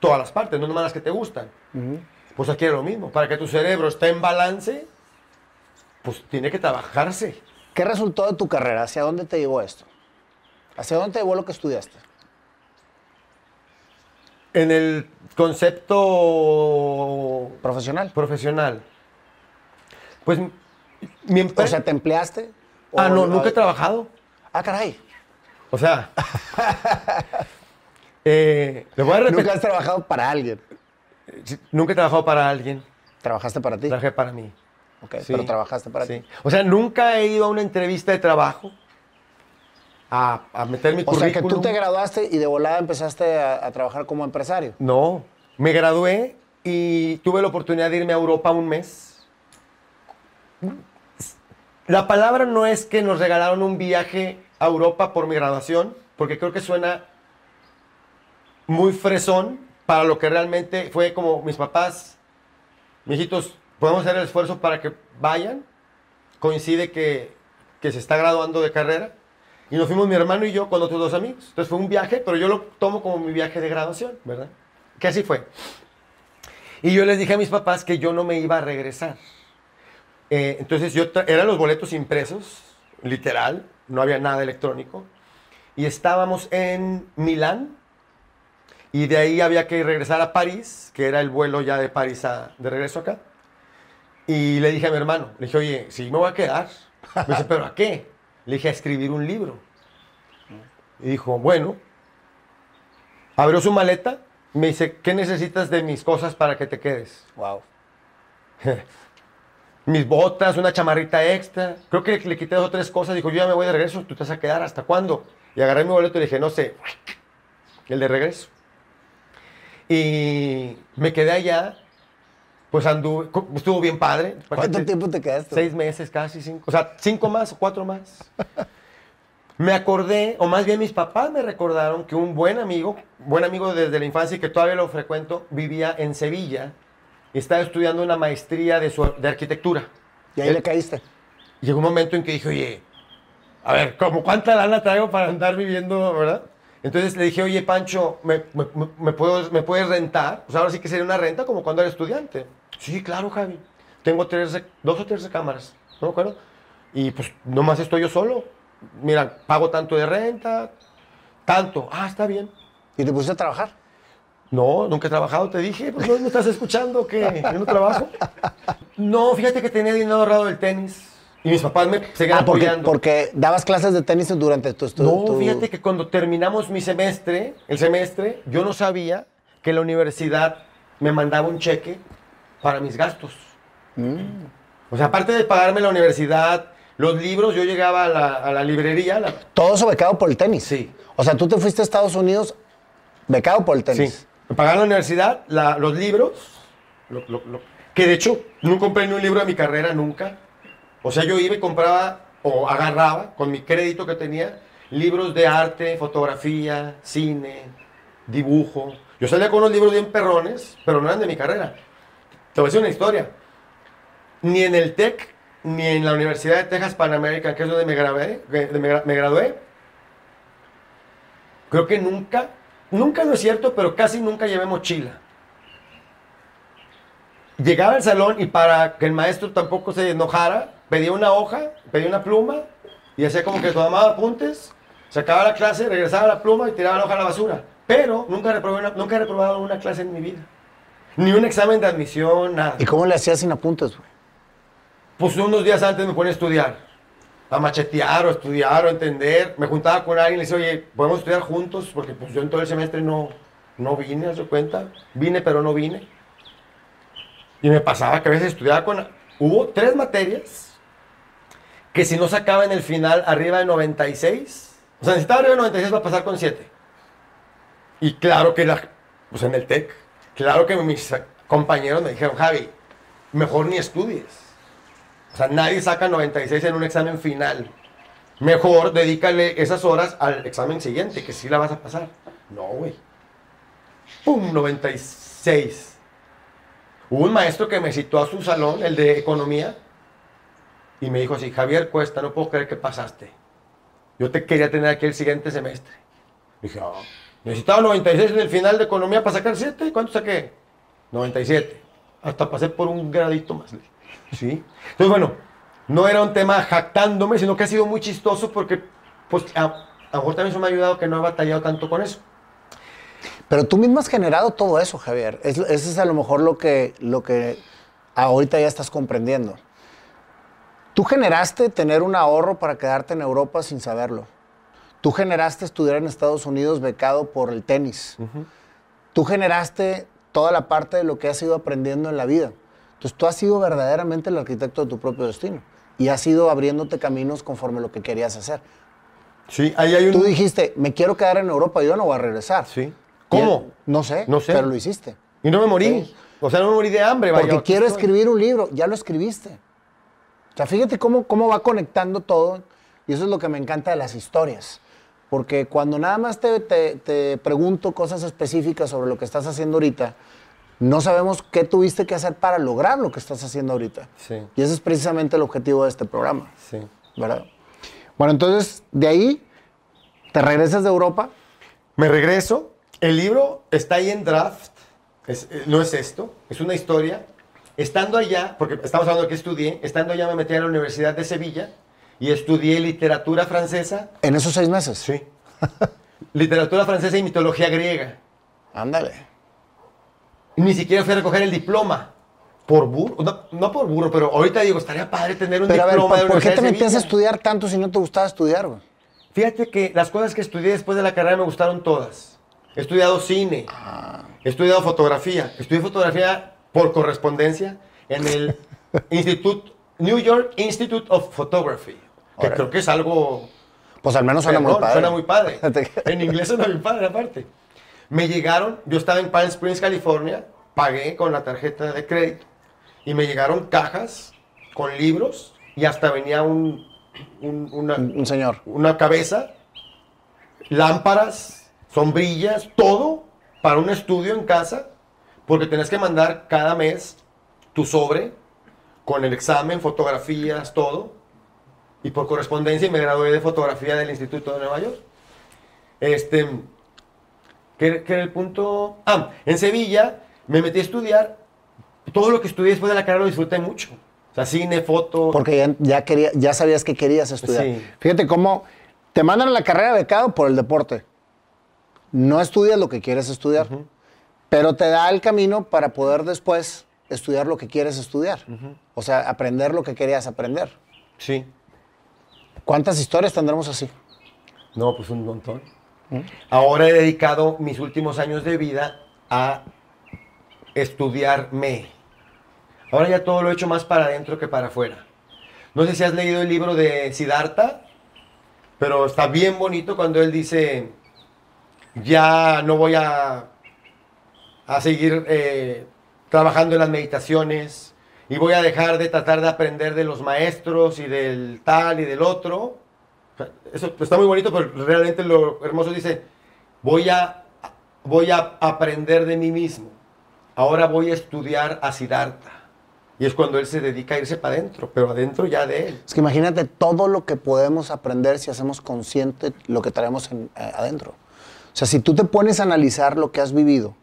todas las partes, no nomás las que te gustan. Pues aquí es lo mismo. Para que tu cerebro esté en balance, pues tiene que trabajarse. ¿Qué resultó de tu carrera? ¿Hacia dónde te llevó esto? ¿Hacia dónde te llevó lo que estudiaste? En el concepto Profesional. profesional, pues mi O empresa... sea, ¿te empleaste? ah, ¿O- no, nunca he trabajado. Ah, caray. O sea, eh, le voy a repetir. Nunca has trabajado para alguien. Nunca he trabajado para alguien, Trabajaste para ti. trabajé para mí. Ok, Sí. pero trabajaste para Sí. ti. O sea, nunca he ido a una entrevista de trabajo a, a meter mi O sea, currículum. que tú te graduaste y de volada empezaste a, a trabajar como empresario. No, me gradué y tuve la oportunidad de irme a Europa un mes. La palabra no es que nos regalaron un viaje a Europa por mi graduación, porque creo que suena muy fresón para lo que realmente fue como mis papás, mijitos, podemos hacer el esfuerzo para que vayan. Coincide que, que se está graduando de carrera. Y nos fuimos mi hermano y yo con otros dos amigos. Entonces fue un viaje, pero yo lo tomo como mi viaje de graduación, ¿verdad? Que así fue. Y yo les dije a mis papás que yo no me iba a regresar. Eh, entonces yo eran los boletos impresos, literal, no había nada electrónico. Y estábamos en Milán y de ahí había que regresar a París, que era el vuelo ya de París a- de regreso acá. Y le dije a mi hermano, le dije, oye, sí me voy a quedar. Me dice, ¿pero a qué? Le dije, a escribir un libro. Y dijo, bueno. Abrió su maleta, me dice, ¿qué necesitas de mis cosas para que te quedes? Wow. mis botas, una chamarrita extra. Creo que le quité dos o tres cosas. Dijo, yo ya me voy de regreso, tú te vas a quedar, ¿hasta cuándo? Y agarré mi boleto y dije, no sé, el de regreso. Y me quedé allá, pues anduve, estuvo bien padre. ¿Cuánto tiempo te quedaste? Seis meses, casi cinco. O sea, cinco más, cuatro más. Me acordé, o más bien mis papás me recordaron que un buen amigo, buen amigo desde la infancia y que todavía lo frecuento, vivía en Sevilla y estaba estudiando una maestría de, su- de arquitectura. Y ahí Él- le caíste. Llegó un momento en que dije, oye, a ver, ¿cómo cuánta lana traigo para andar viviendo, verdad? Entonces le dije, oye, Pancho, ¿me, me, me- me puedo, ¿me puedes rentar? O sea, ahora sí que sería una renta como cuando era estudiante. Sí, claro, Javi. Tengo tres, dos o tres recámaras, no me acuerdo. Y pues nomás estoy yo solo. Mira, pago tanto de renta, tanto. Ah, está bien. ¿Y te pusiste a trabajar? No, nunca he trabajado, te dije. Pues no me estás escuchando que yo no trabajo. No, fíjate que tenía dinero ahorrado del tenis. Y mis papás me seguían Ah, porque, apoyando. porque dabas clases de tenis durante tu estudio. No, fíjate que cuando terminamos mi semestre, el semestre, yo no sabía que la universidad me mandaba un cheque para mis gastos. O sea, aparte de pagarme la universidad, los libros, yo llegaba a la, a la librería. la- Todo eso becado por el tenis. Sí. O sea, tú te fuiste a Estados Unidos becado por el tenis. Sí. Me pagaban la universidad, la- los libros, lo- lo- lo- que de hecho no compré ni un libro de mi carrera nunca. O sea, yo iba y compraba o agarraba con mi crédito que tenía libros de arte, fotografía, cine, dibujo. Yo salía con unos libros bien perrones, pero no eran de mi carrera. Te una historia. Ni en el TEC, ni en la Universidad de Texas Pan American, que es donde me, gradué, Creo que nunca, nunca no es cierto, pero casi nunca llevé mochila. Llegaba al salón y para que el maestro tampoco se enojara, pedía una hoja, pedía una pluma y hacía como que tomaba apuntes, sacaba la clase, regresaba la pluma y tiraba la hoja a la basura. Pero nunca, nunca he reprobado una clase en mi vida. Ni un examen de admisión, nada. ¿Y cómo le hacías sin apuntes, güey? Pues unos días antes me ponía a estudiar, a machetear o a estudiar o a entender. Me juntaba con alguien y le decía, oye, ¿podemos estudiar juntos? Porque pues yo en todo el semestre no, no vine, ¿haz cuenta? Vine, pero no vine. Y me pasaba que a veces estudiaba con... Hubo tres materias que si no sacaba en el final arriba de 96, o sea, necesitaba arriba de 96 para pasar con 7. Y claro que la, pues en el TEC, claro que mis compañeros me dijeron, Javi, mejor ni estudies. O sea, nadie saca 96 en un examen final. Mejor dedícale esas horas al examen siguiente, que sí la vas a pasar. No, güey. ¡Pum! 96. Hubo un maestro que me citó a su salón, el de economía, y me dijo así, Javier Cuesta, no puedo creer que pasaste. Yo te quería tener aquí el siguiente semestre. Dije, ah, necesitaba 96 en el final de economía para sacar 7. ¿Cuánto saqué? 97. Hasta pasé por un gradito más. ¿Sí? Entonces, bueno, no era un tema jactándome, sino que ha sido muy chistoso porque, pues, a, a lo mejor también eso me ha ayudado que no he batallado tanto con eso. Pero tú mismo has generado todo eso, Javier. Es- Ese es a lo mejor lo que, lo que ahorita ya estás comprendiendo. Tú generaste tener un ahorro para quedarte en Europa sin saberlo. Tú generaste estudiar en Estados Unidos becado por el tenis. Tú generaste toda la parte de lo que has ido aprendiendo en la vida. Entonces tú has sido verdaderamente el arquitecto de tu propio destino y has ido abriéndote caminos conforme lo que querías hacer. Sí, ahí hay un... Tú dijiste, me quiero quedar en Europa, yo no voy a regresar. Sí. ¿Cómo? No sé, No sé. pero lo hiciste. Y no me morí. Sí. O sea, no me morí de hambre. Porque quiero estoy. escribir un libro, ya lo escribiste. O sea, fíjate cómo, cómo va conectando todo. Y eso es lo que me encanta de las historias. Porque cuando nada más te, te- te pregunto cosas específicas sobre lo que estás haciendo ahorita, no sabemos qué tuviste que hacer para lograr lo que estás haciendo ahorita. Sí. Y ese es precisamente el objetivo de este programa. Sí. ¿Verdad? Bueno, entonces, de ahí, te regresas de Europa. Me regreso. El libro está ahí en draft. Es- eh, no es esto. Es una historia. Estando allá, porque estamos hablando de que estudié, estando allá me metí a la Universidad de Sevilla y estudié literatura francesa. En esos seis meses. Sí. literatura francesa y mitología griega. Ándale. Ni siquiera fui a recoger el diploma. Por burro. No, no por burro, pero ahorita digo, estaría padre tener un Pero a ver, diploma de ¿por, por qué te metías a estudiar tanto si no te gustaba estudiar? Fíjate que las cosas que estudié después de la carrera me gustaron todas. He estudiado cine, he estudiado fotografía, estudié fotografía por correspondencia en el Institute, New York Institute of Photography, que creo que es algo... Pues al menos suena muy padre. Suena muy padre. En inglés suena muy padre aparte. Me llegaron, yo estaba en Palm Springs, California, pagué con la tarjeta de crédito y me llegaron cajas con libros y hasta venía un, un- una, Un señor. una cabeza, lámparas, sombrillas, todo para un estudio en casa, porque tenés que mandar cada mes tu sobre con el examen, fotografías, todo. Y por correspondencia me gradué de fotografía del Instituto de Nueva York. Este, ¿qué, qué era el punto? Ah, en Sevilla me metí a estudiar. Todo lo que estudié después de la carrera lo disfruté mucho. O sea, cine, foto. Porque ya, ya, quería, ya sabías que querías estudiar. Sí. Fíjate cómo te mandan a la carrera becado por el deporte. No estudias lo que quieres estudiar, pero te da el camino para poder después estudiar lo que quieres estudiar. O sea, aprender lo que querías aprender. Sí. ¿Cuántas historias tendremos así? No, pues un montón. Ahora he dedicado mis últimos años de vida a estudiarme. Ahora ya todo lo he hecho más para adentro que para afuera. No sé si has leído el libro de Siddhartha, pero está bien bonito cuando él dice, ya no voy a, a seguir eh, trabajando en las meditaciones y voy a dejar de tratar de aprender de los maestros y del tal y del otro. Eso está muy bonito, pero realmente lo hermoso dice, voy a, voy a aprender de mí mismo. Ahora voy a estudiar a Siddhartha. Y es cuando él se dedica a irse para adentro, pero adentro ya de él. Es que imagínate todo lo que podemos aprender si hacemos consciente lo que traemos eh, adentro. O sea, si tú te pones a analizar lo que has vivido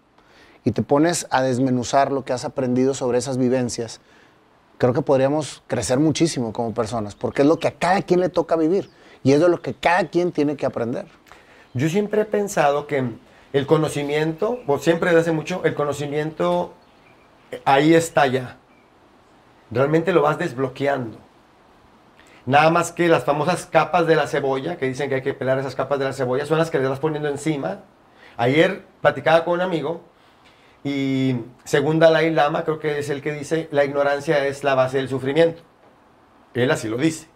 y te pones a desmenuzar lo que has aprendido sobre esas vivencias, creo que podríamos crecer muchísimo como personas, porque es lo que a cada quien le toca vivir y es de lo que cada quien tiene que aprender. Yo siempre he pensado que el conocimiento, o siempre desde hace mucho, el conocimiento eh, ahí está ya. Realmente lo vas desbloqueando. Nada más que las famosas capas de la cebolla, que dicen que hay que pelar esas capas de la cebolla, son las que le vas poniendo encima. Ayer platicaba con un amigo y según Dalai Lama, creo que es el que dice, la ignorancia es la base del sufrimiento. Él así lo dice.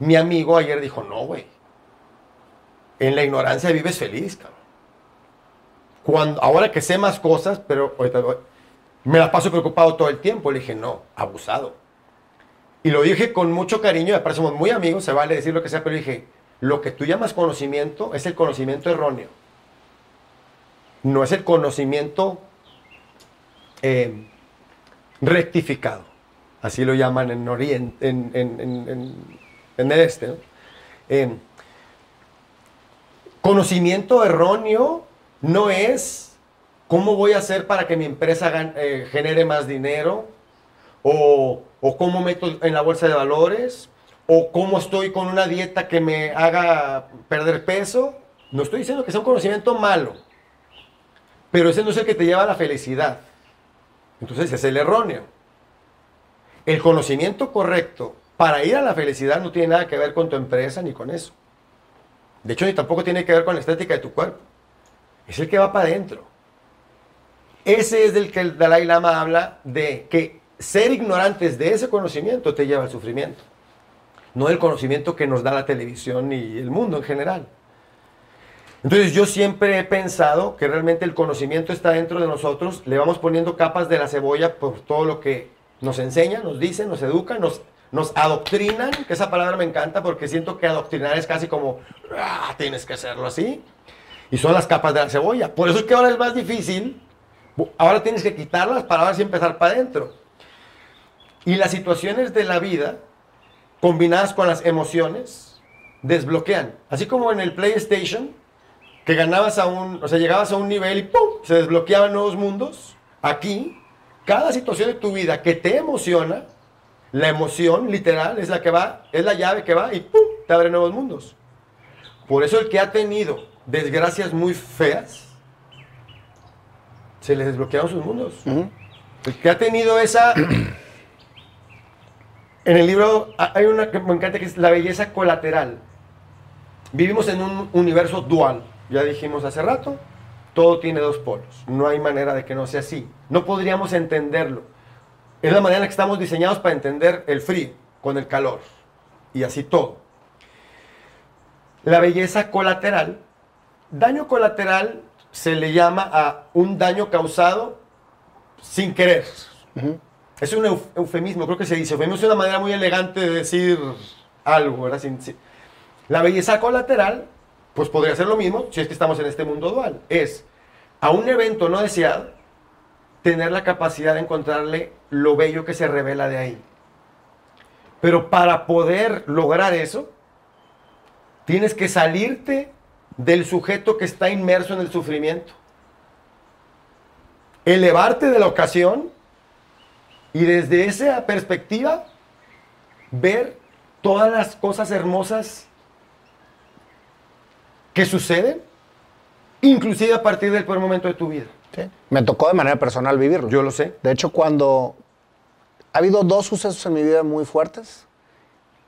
Mi amigo ayer dijo, no, güey. En la ignorancia vives feliz, cabrón. Cuando, ahora que sé más cosas, pero me la paso preocupado todo el tiempo. Le dije, no, abusado. Y lo dije con mucho cariño, me parecemos muy amigos, se vale decir lo que sea, pero dije, lo que tú llamas conocimiento es el conocimiento erróneo. No es el conocimiento eh, rectificado. Así lo llaman en Oriente, en, el este. Eh, conocimiento erróneo no es cómo voy a hacer para que mi empresa eh, genere más dinero, o, o cómo meto en la bolsa de valores, o cómo estoy con una dieta que me haga perder peso. No estoy diciendo que sea un conocimiento malo, pero ese no es el que te lleva a la felicidad. Entonces es el erróneo. El conocimiento correcto para ir a la felicidad no tiene nada que ver con tu empresa ni con eso. De hecho, ni tampoco tiene que ver con la estética de tu cuerpo. Es el que va para adentro. Ese es del que el Dalai Lama habla de que ser ignorantes de ese conocimiento te lleva al sufrimiento. No el conocimiento que nos da la televisión y el mundo en general. Entonces yo siempre he pensado que realmente el conocimiento está dentro de nosotros, le vamos poniendo capas de la cebolla por todo lo que nos enseñan, nos dicen, nos educan, nos, nos adoctrinan, que esa palabra me encanta porque siento que adoctrinar es casi como, ah, tienes que hacerlo así. Y son las capas de la cebolla. Por eso es que ahora es más difícil. Ahora tienes que quitarlas para ver si empezar para adentro. Y las situaciones de la vida, combinadas con las emociones, desbloquean. Así como en el PlayStation, que ganabas a un, o sea, llegabas a un nivel y ¡pum! se desbloqueaban nuevos mundos. Aquí, cada situación de tu vida que te emociona, la emoción literal es la que va, es la llave que va y ¡pum! te abre nuevos mundos. Por eso el que ha tenido desgracias muy feas, se les desbloquearon sus mundos. El que ha tenido esa... En el libro hay una que me encanta que es la belleza colateral. Vivimos en un universo dual, ya dijimos hace rato, todo tiene dos polos. No hay manera de que no sea así. No podríamos entenderlo. Es la manera en la que estamos diseñados para entender el frío con el calor y así todo. La belleza colateral, daño colateral se le llama a un daño causado sin querer. Es un eufemismo, creo que se dice. Eufemismo es una manera muy elegante de decir algo, ¿verdad? La belleza colateral, pues podría ser lo mismo si es que estamos en este mundo dual. Es a un evento no deseado tener la capacidad de encontrarle lo bello que se revela de ahí. Pero para poder lograr eso, tienes que salirte del sujeto que está inmerso en el sufrimiento. Elevarte de la ocasión y desde esa perspectiva ver todas las cosas hermosas que suceden, inclusive a partir del primer momento de tu vida. Me tocó de manera personal vivirlo. Yo lo sé. De hecho, cuando ha habido dos sucesos en mi vida muy fuertes,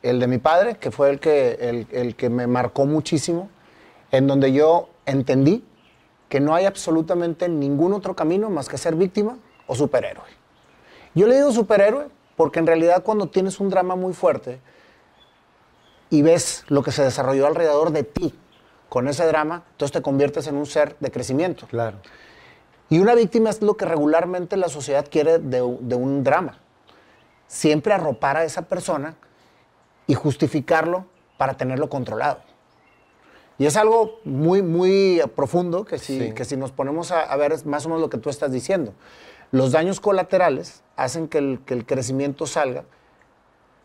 el de mi padre, que fue el que, el, que me marcó muchísimo, en donde yo entendí que no hay absolutamente ningún otro camino más que ser víctima o superhéroe. Yo le digo superhéroe porque en realidad cuando tienes un drama muy fuerte y ves lo que se desarrolló alrededor de ti con ese drama, entonces te conviertes en un ser de crecimiento. Claro. Y una víctima es lo que regularmente la sociedad quiere de, un drama. Siempre arropar a esa persona y justificarlo para tenerlo controlado. Y es algo muy, muy profundo que si, que si nos ponemos a, ver es más o menos lo que tú estás diciendo. Los daños colaterales hacen que el, que el crecimiento salga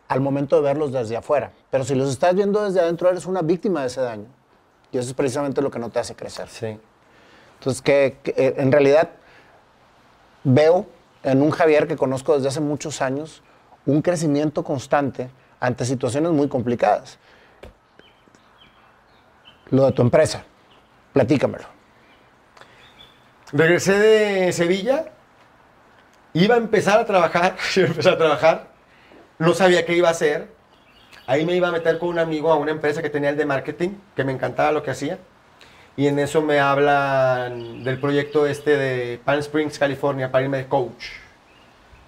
al momento de verlos desde afuera. Pero si los estás viendo desde adentro, eres una víctima de ese daño. Y eso es precisamente lo que no te hace crecer. Sí. Entonces, que, eh, en realidad veo en un Javier que conozco desde hace muchos años un crecimiento constante ante situaciones muy complicadas. Lo de tu empresa, platícamelo. Regresé de Sevilla, iba a empezar a trabajar, iba a empezar a trabajar, no sabía qué iba a hacer. Ahí me iba a meter con un amigo a una empresa que tenía el de marketing, que me encantaba lo que hacía y en eso me hablan del proyecto este de Palm Springs, California, para irme de coach.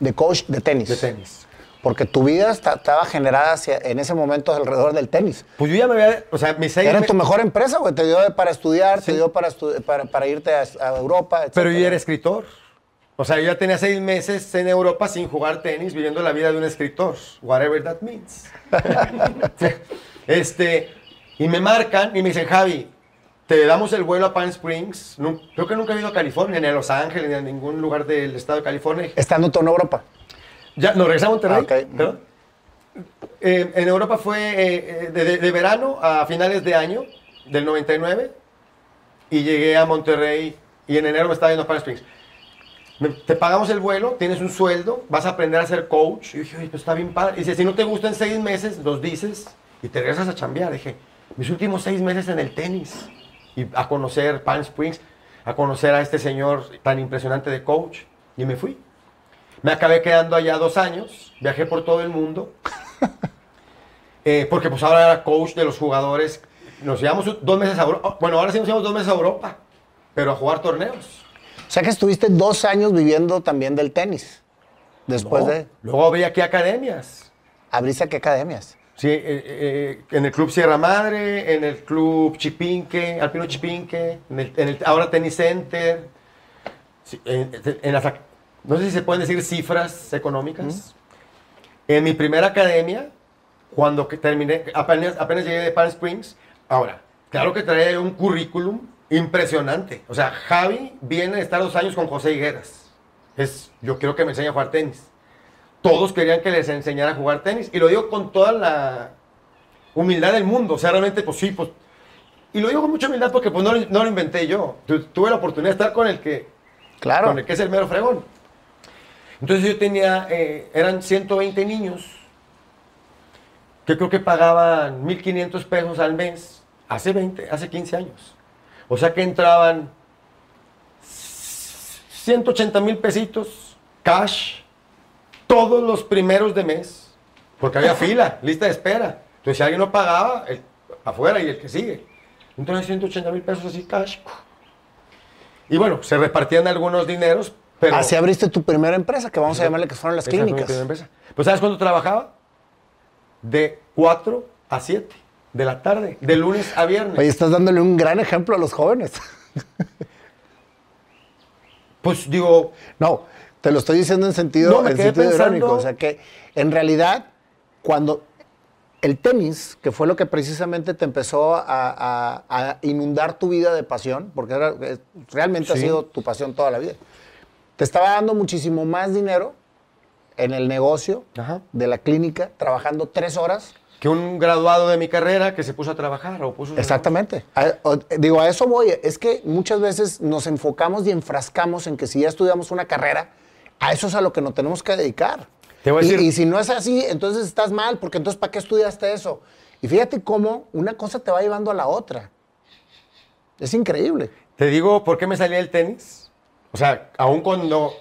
¿De coach de tenis? De tenis. Porque tu vida estaba generada hacia, en ese momento alrededor del tenis. Pues yo ya me había, o sea, mis seis... Era tu mejor empresa, güey, te dio para estudiar, te dio para, para, para, irte a, Europa, etc. Pero yo era escritor. O sea, yo ya tenía seis meses en Europa sin jugar tenis, viviendo la vida de un escritor, whatever that means. este, y me marcan y me dicen, Javi, te damos el vuelo a Palm Springs. creo que nunca he ido a California, ni a Los Ángeles, ni a ningún lugar del estado de California. Estando todo en Europa. Ya, no, regresamos a Monterrey. Ah, eh, en Europa fue eh, de, verano a finales de año del 99 y llegué a Monterrey y en enero me estaba yendo a Palm Springs. Te pagamos el vuelo, tienes un sueldo, vas a aprender a ser coach. Y dije, oye, pues está bien padre. Y dice, si no te gusta en seis meses, los dices y te regresas a chambear. Dije, mis últimos seis meses en el tenis y a conocer Palm Springs. a conocer a este señor tan impresionante de coach y me fui. Me acabé quedando allá dos años, viajé por todo el mundo, eh, porque pues ahora era coach de los jugadores. Nos llevamos dos meses a Europa, bueno, ahora sí nos llevamos dos meses a Europa, pero a jugar torneos. O sea que estuviste dos años viviendo también del tenis. Después No, de. Luego abrí aquí academias. ¿Abriste a qué academias? Sí, eh, eh, en el Club Sierra Madre, en el Club Chipinque, Alpino Chipinque, en el, en el- ahora Tennis Center. Sí, en- en las ac- no sé si se pueden decir cifras económicas. En mi primera academia, cuando que terminé, apenas, apenas llegué de Palm Springs, ahora, claro que trae un currículum impresionante. O sea, Javi viene de estar dos años con José Higueras. Es, yo quiero que me enseñe a jugar tenis todos querían que les enseñara a jugar tenis. Y lo digo con toda la humildad del mundo. O sea, realmente, pues sí, pues... Y lo digo con mucha humildad porque pues no, lo- no lo inventé yo. Tu- tuve la oportunidad de estar con el que, Claro. con el que es el mero fregón. Entonces yo tenía, eh, eran 120 niños que creo que pagaban 1.500 pesos al mes hace 20, hace 15 años. O sea que entraban 180 mil pesitos cash todos los primeros de mes, porque había fila, lista de espera. Entonces si alguien no pagaba, el- afuera y el que sigue. Entonces 180 mil pesos así cash. Y bueno, se repartían algunos dineros, pero... Así abriste tu primera empresa, que vamos a llamarle que fueron las Esa fue mi clínicas. primera empresa. Pues ¿sabes cuándo trabajaba? De 4 a 7 de la tarde, de lunes a viernes. Oye, estás dándole un gran ejemplo a los jóvenes. Pues digo, No, te lo estoy diciendo en sentido, No, me en quedé sentido pensando- irónico. O sea que en realidad, cuando el tenis, que fue lo que precisamente te empezó a, a- a inundar tu vida de pasión, porque era- realmente ha sido tu pasión toda la vida, te estaba dando muchísimo más dinero en el negocio Ajá. de la clínica, trabajando tres horas. Que un graduado de mi carrera que se puso a trabajar o puso... Exactamente. A- o- digo, a eso voy. Es que muchas veces nos enfocamos y enfrascamos en que si ya estudiamos una carrera, a eso es a lo que nos tenemos que dedicar. Te voy a Y- decir- y, si no es así, entonces estás mal, porque entonces ¿para qué estudiaste eso? Y fíjate cómo una cosa te va llevando a la otra. Es increíble. Te digo por qué me salía el tenis. O sea, aún cuando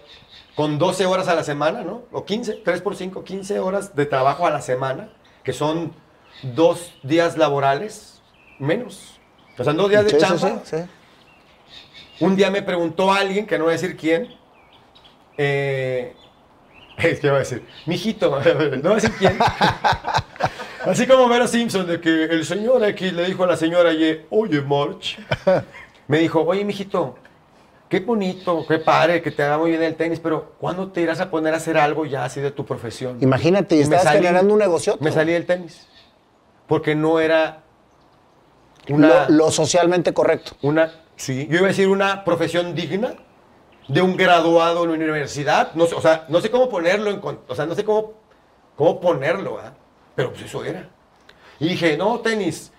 con 12 horas a la semana, ¿no? O 15, 3 por 5, 15 horas de trabajo a la semana, que son dos días laborales menos. O sea, dos días de chamba. sí, sí. Un día me preguntó alguien, que no voy a decir quién, eh, es que voy a decir, mijito, no voy a decir quién. Así como Mero Simpson, de que el señor X le dijo a la señora Y, oye, March, me dijo, oye, mijito, qué bonito, qué padre, que te haga muy bien el tenis, pero ¿cuándo te irás a poner a hacer algo ya así de tu profesión? Imagínate, salí- generando un negocio. Me salí del tenis, porque no era una... Lo, lo socialmente correcto. Una, sí, yo iba a decir una profesión digna de un graduado en la universidad. No sé, o sea, no sé cómo ponerlo, en, o sea, no sé cómo, cómo ponerlo, ¿verdad? Pero pues eso era. Y dije, no, tenis,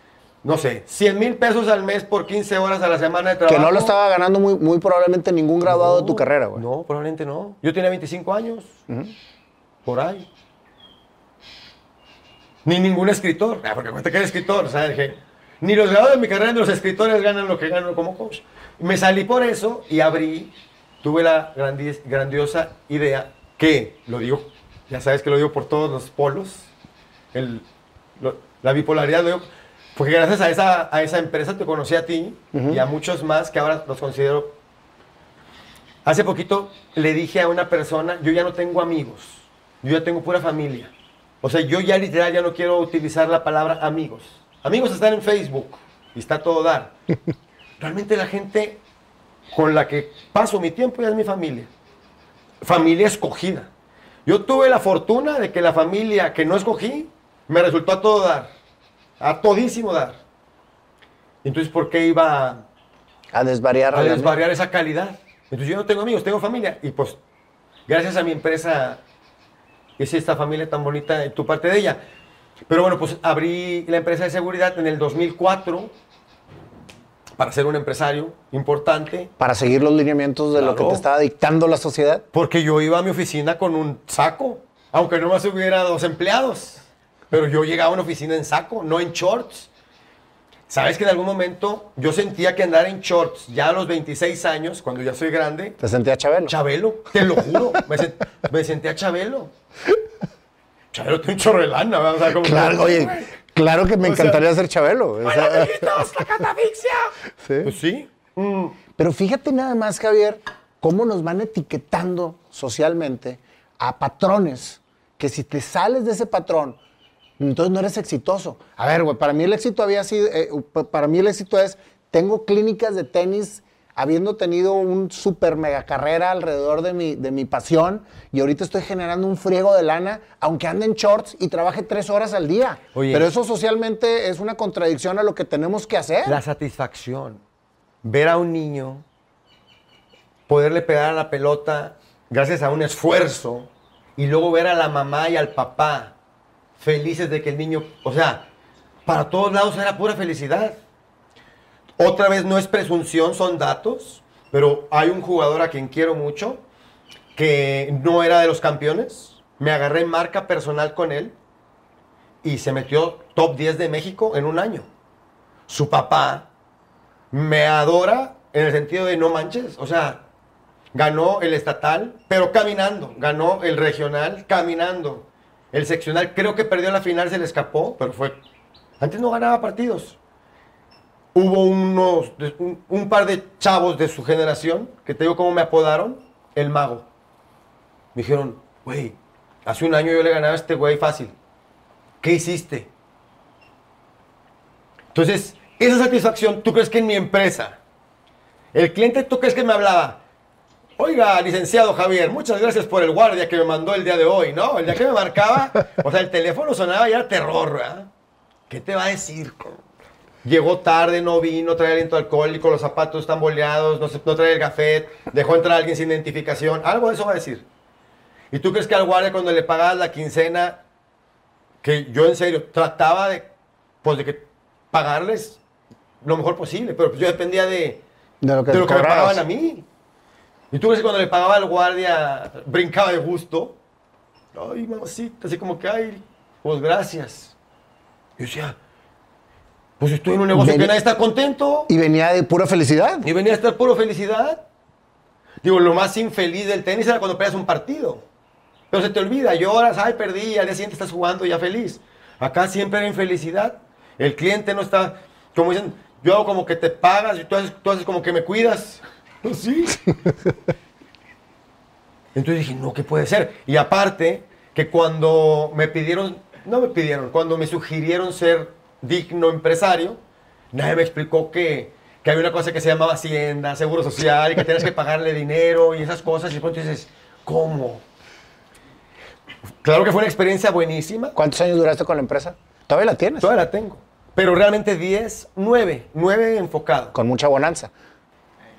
no sé, 100 mil pesos al mes por 15 horas a la semana de trabajo. Que no lo estaba ganando muy, muy probablemente ningún graduado de tu carrera, güey. No, probablemente no. Yo tenía 25 años, por ahí. Ni ningún escritor, ah, porque cuenta que era escritor, o sea, dije, ni los graduados de mi carrera ni los escritores ganan lo que gano como coach. Me salí por eso y abrí, tuve la grandi- grandiosa idea que, lo digo, ya sabes que lo digo por todos los polos, el- lo- la bipolaridad, lo digo, porque gracias a esa, a esa empresa te conocí a ti y a muchos más que ahora los considero Hace poquito le dije a una persona, yo ya no tengo amigos, yo ya tengo pura familia. O sea, yo ya literal ya no quiero utilizar la palabra amigos. Amigos están en Facebook y está todo dar. Realmente la gente con la que paso mi tiempo ya es mi familia. Familia escogida. Yo tuve la fortuna de que la familia que no escogí me resultó a todo dar. A todísimo dar. Entonces, ¿por qué iba a A desvariar. a desvariar esa calidad. Entonces yo no tengo amigos, tengo familia. Y pues, gracias a mi empresa, hice esta familia tan bonita y tu parte de ella. Pero bueno, pues abrí la empresa de seguridad en el 2004 para ser un empresario importante. Para seguir los lineamientos de lo que te estaba dictando la sociedad. Porque yo iba a mi oficina con un saco, aunque no más hubiera dos empleados. Pero yo llegaba a una oficina en saco, no en shorts. ¿Sabes que en algún momento yo sentía que andar en shorts ya a los 26 años, cuando ya soy grande, ¿Te sentía Chabelo? Chabelo, te lo juro, me, sen- me senté a Chabelo. Chabelo tiene un chorro de lana. O sea, como que- Claro, oye, claro que me O sea- encantaría ser Chabelo. o sea, ¡Hola, amiguitos! ¡La catafixia! ¿sí? Pues sí. Mm. Pero fíjate nada más, Javier, cómo nos van etiquetando socialmente a patrones, que si te sales de ese patrón, entonces no eres exitoso. A ver, güey, para mí el éxito había sido, eh, pa- para mí el éxito es, tengo clínicas de tenis habiendo tenido un super mega carrera alrededor de mi, de mi pasión y ahorita estoy generando un friego de lana, aunque ande en shorts y trabaje tres horas al día. Oye. Pero eso socialmente es una contradicción a lo que tenemos que hacer. La satisfacción. Ver a un niño poderle pegar a la pelota gracias a un esfuerzo y luego ver a la mamá y al papá felices de que el niño, o sea, para todos lados era pura felicidad. Otra vez no es presunción, son datos, pero hay un jugador a quien quiero mucho que no era de los campeones. Me agarré en marca personal con él y se metió top 10 de México en un año. Su papá me adora en el sentido de no manches, o sea, ganó el estatal, pero caminando, ganó el regional caminando. El seccional creo que perdió la final, se le escapó, pero fue... Antes no ganaba partidos. Hubo unos, un, un par de chavos de su generación, que te digo cómo me apodaron, el mago. Me dijeron, güey, hace un año yo le ganaba a este güey fácil. ¿Qué hiciste? Entonces, esa satisfacción, ¿tú crees que en mi empresa, el cliente, ¿tú crees que me hablaba? Oiga, licenciado Javier, muchas gracias por el guardia que me mandó el día de hoy, ¿no? El día que me marcaba, o sea, el teléfono sonaba y era terror, ¿verdad? ¿Qué te va a decir? Llegó tarde, no vino, trae aliento alcohólico, los zapatos están boleados, no, se- no trae el gafet, dejó entrar a alguien sin identificación, algo de eso va a decir. ¿Y tú crees que al guardia cuando le pagabas la quincena, que yo en serio trataba de, pues de que pagarles lo mejor posible, pero pues yo dependía de, De lo que, de lo que me pagaban a mí. ¿Y tú crees que cuando le pagaba al guardia brincaba de gusto? Ay, mamacita, así como que, ay, pues gracias. Yo decía, pues estoy en un negocio que nadie está contento. Y venía de pura felicidad. Y venía a estar puro felicidad. Digo, lo más infeliz del tenis era cuando peleas un partido. Pero se te olvida, lloras, ay, perdí, y al día siguiente estás jugando ya feliz. Acá siempre era infelicidad. El cliente no está, como dicen, yo hago como que te pagas y tú haces, tú haces como que me cuidas. Sí. Entonces dije, no, ¿qué puede ser? Y aparte, que cuando me pidieron, no me pidieron, cuando me sugirieron ser digno empresario, nadie me explicó que, que hay una cosa que se llamaba Hacienda, Seguro Social, y que tienes que pagarle dinero y esas cosas. Y de pronto dices, ¿cómo? Claro que fue una experiencia buenísima. ¿Cuántos años duraste con la empresa? Todavía la tienes. Todavía la tengo. Pero realmente 10, 9, 9 enfocado. Con mucha bonanza.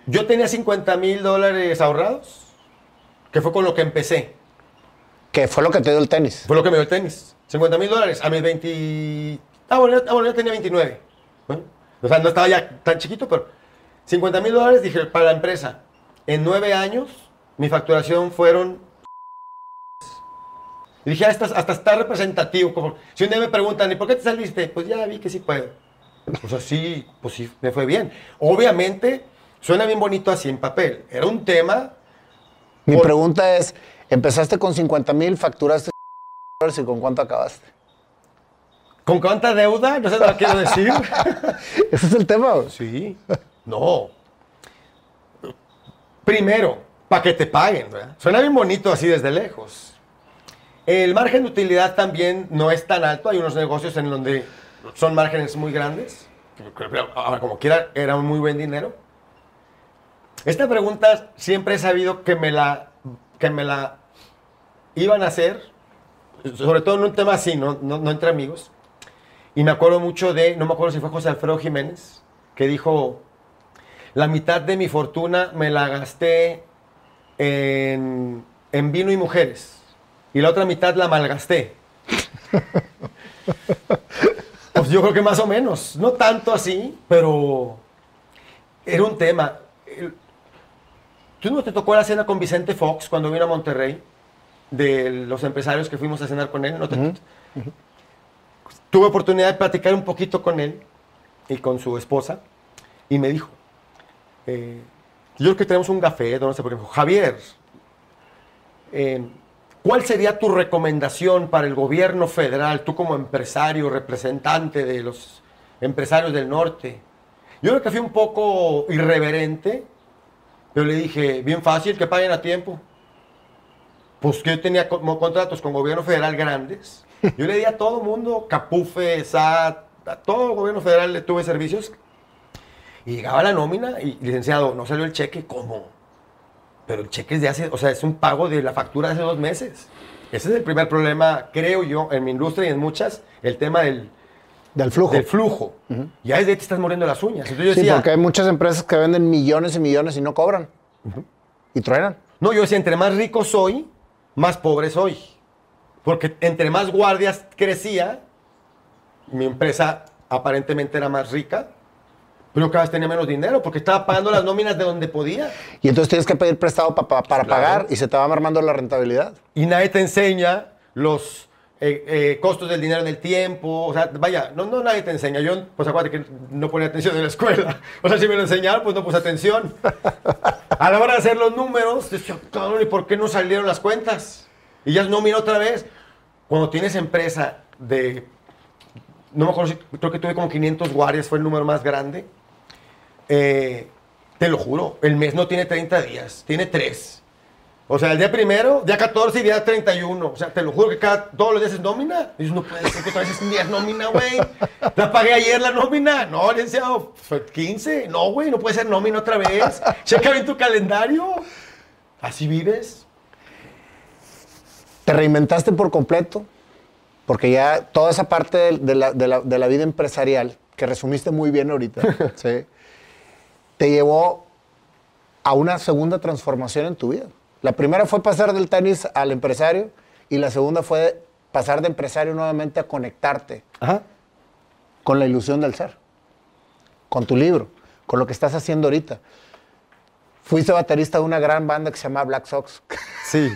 Yo tenía 50 mil dólares ahorrados, que fue con lo que empecé. Que fue lo que te dio el tenis. Fue lo que me dio el tenis. 50 mil dólares a mis 20... Ah bueno, ah, bueno, ya tenía 29. Bueno, o sea, no estaba ya tan chiquito, pero 50 mil dólares, dije, para la empresa. En nueve años, mi facturación fueron... Y dije, ah, hasta, hasta está representativo. Como, si un día me preguntan, ¿y por qué te saliste? Pues ya vi que sí puedo. Pues así, pues sí, me fue bien. Obviamente, suena bien bonito así en papel. Era un tema Mi Por- pregunta es, empezaste con 50 mil, facturaste y con cuánto acabaste. ¿Con cuánta deuda? No sé lo que quiero decir. Ese es el tema. Sí. No. Primero, para que te paguen, ¿verdad? Suena bien bonito así desde lejos. El margen de utilidad también no es tan alto. Hay unos negocios en donde son márgenes muy grandes. Ahora, como quiera, era un muy buen dinero. Esta pregunta siempre he sabido que me la, que me la iban a hacer, sobre todo en un tema así, no, no, no entre amigos. Y me acuerdo mucho de, no me acuerdo si fue José Alfredo Jiménez, que dijo, la mitad de mi fortuna me la gasté en, en vino y mujeres. Y la otra mitad la malgasté. pues yo creo que más o menos. No tanto así, pero era un tema. ¿Tú no te tocó la cena con Vicente Fox cuando vino a Monterrey? De los empresarios que fuimos a cenar con él. ¿No te- Tuve oportunidad de platicar un poquito con él. y con su esposa y me dijo, eh, yo creo que tenemos un café, no sé por qué, Javier, eh, ¿cuál sería tu recomendación para el gobierno federal, tú como empresario, representante de los empresarios del norte? Yo creo que fui un poco irreverente, pero le dije, bien fácil, que paguen a tiempo. Pues que yo tenía como contratos con gobierno federal grandes. Yo le di a todo mundo, Capufe, SAT, a todo gobierno federal le tuve servicios. Y llegaba la nómina y, licenciado, no salió el cheque, ¿cómo? Pero el cheque es de hace, o sea, es un pago de la factura de hace dos meses. Ese es el primer problema, creo yo, en mi industria y en muchas, el tema del, Del flujo. del flujo. Ya desde ahí te estás muriendo las uñas. Entonces yo Sí, decía, porque hay muchas empresas que venden millones y millones y no cobran. Y truenan. no, yo decía, entre más rico soy, más pobre soy. Porque entre más guardias crecía, mi empresa aparentemente era más rica, pero cada vez tenía menos dinero porque estaba pagando las nóminas de donde podía. Y entonces tienes que pedir prestado pa- pa- para Claro. pagar y se te va armando la rentabilidad. Y nadie te enseña los eh, eh, costos del dinero en el tiempo. O sea, vaya, no, no nadie te enseña. Yo, pues acuérdate que no ponía atención en la escuela. O sea, si me lo enseñaron, pues no puse atención. A la hora de hacer los números, decía, cabrón, ¿y por qué no salieron las cuentas? Y ya no, mira otra vez. Cuando tienes empresa de, no me acuerdo, si- creo que tuve como 500 guardias, fue el número más grande. Eh, te lo juro, el mes no tiene 30 días, tiene 3. O sea, el día primero, día 14 y día 31. O sea, te lo juro que cada, todos los días es nómina. Y dices, no puede ser que otra vez es un día nómina, güey. La pagué ayer la nómina. No, licenciado, fue 15. No, güey, no puede ser nómina otra vez. Checa bien tu calendario. Así vives. Te reinventaste por completo, porque ya toda esa parte de, de la, de la- de la vida empresarial, que resumiste muy bien ahorita, ¿sí? te llevó a una segunda transformación en tu vida. La primera fue pasar del tenis al empresario y la segunda fue pasar de empresario nuevamente a conectarte Ajá. con la ilusión del ser, con tu libro, con lo que estás haciendo ahorita. Fuiste baterista de una gran banda que se llama Black Sox, Sí.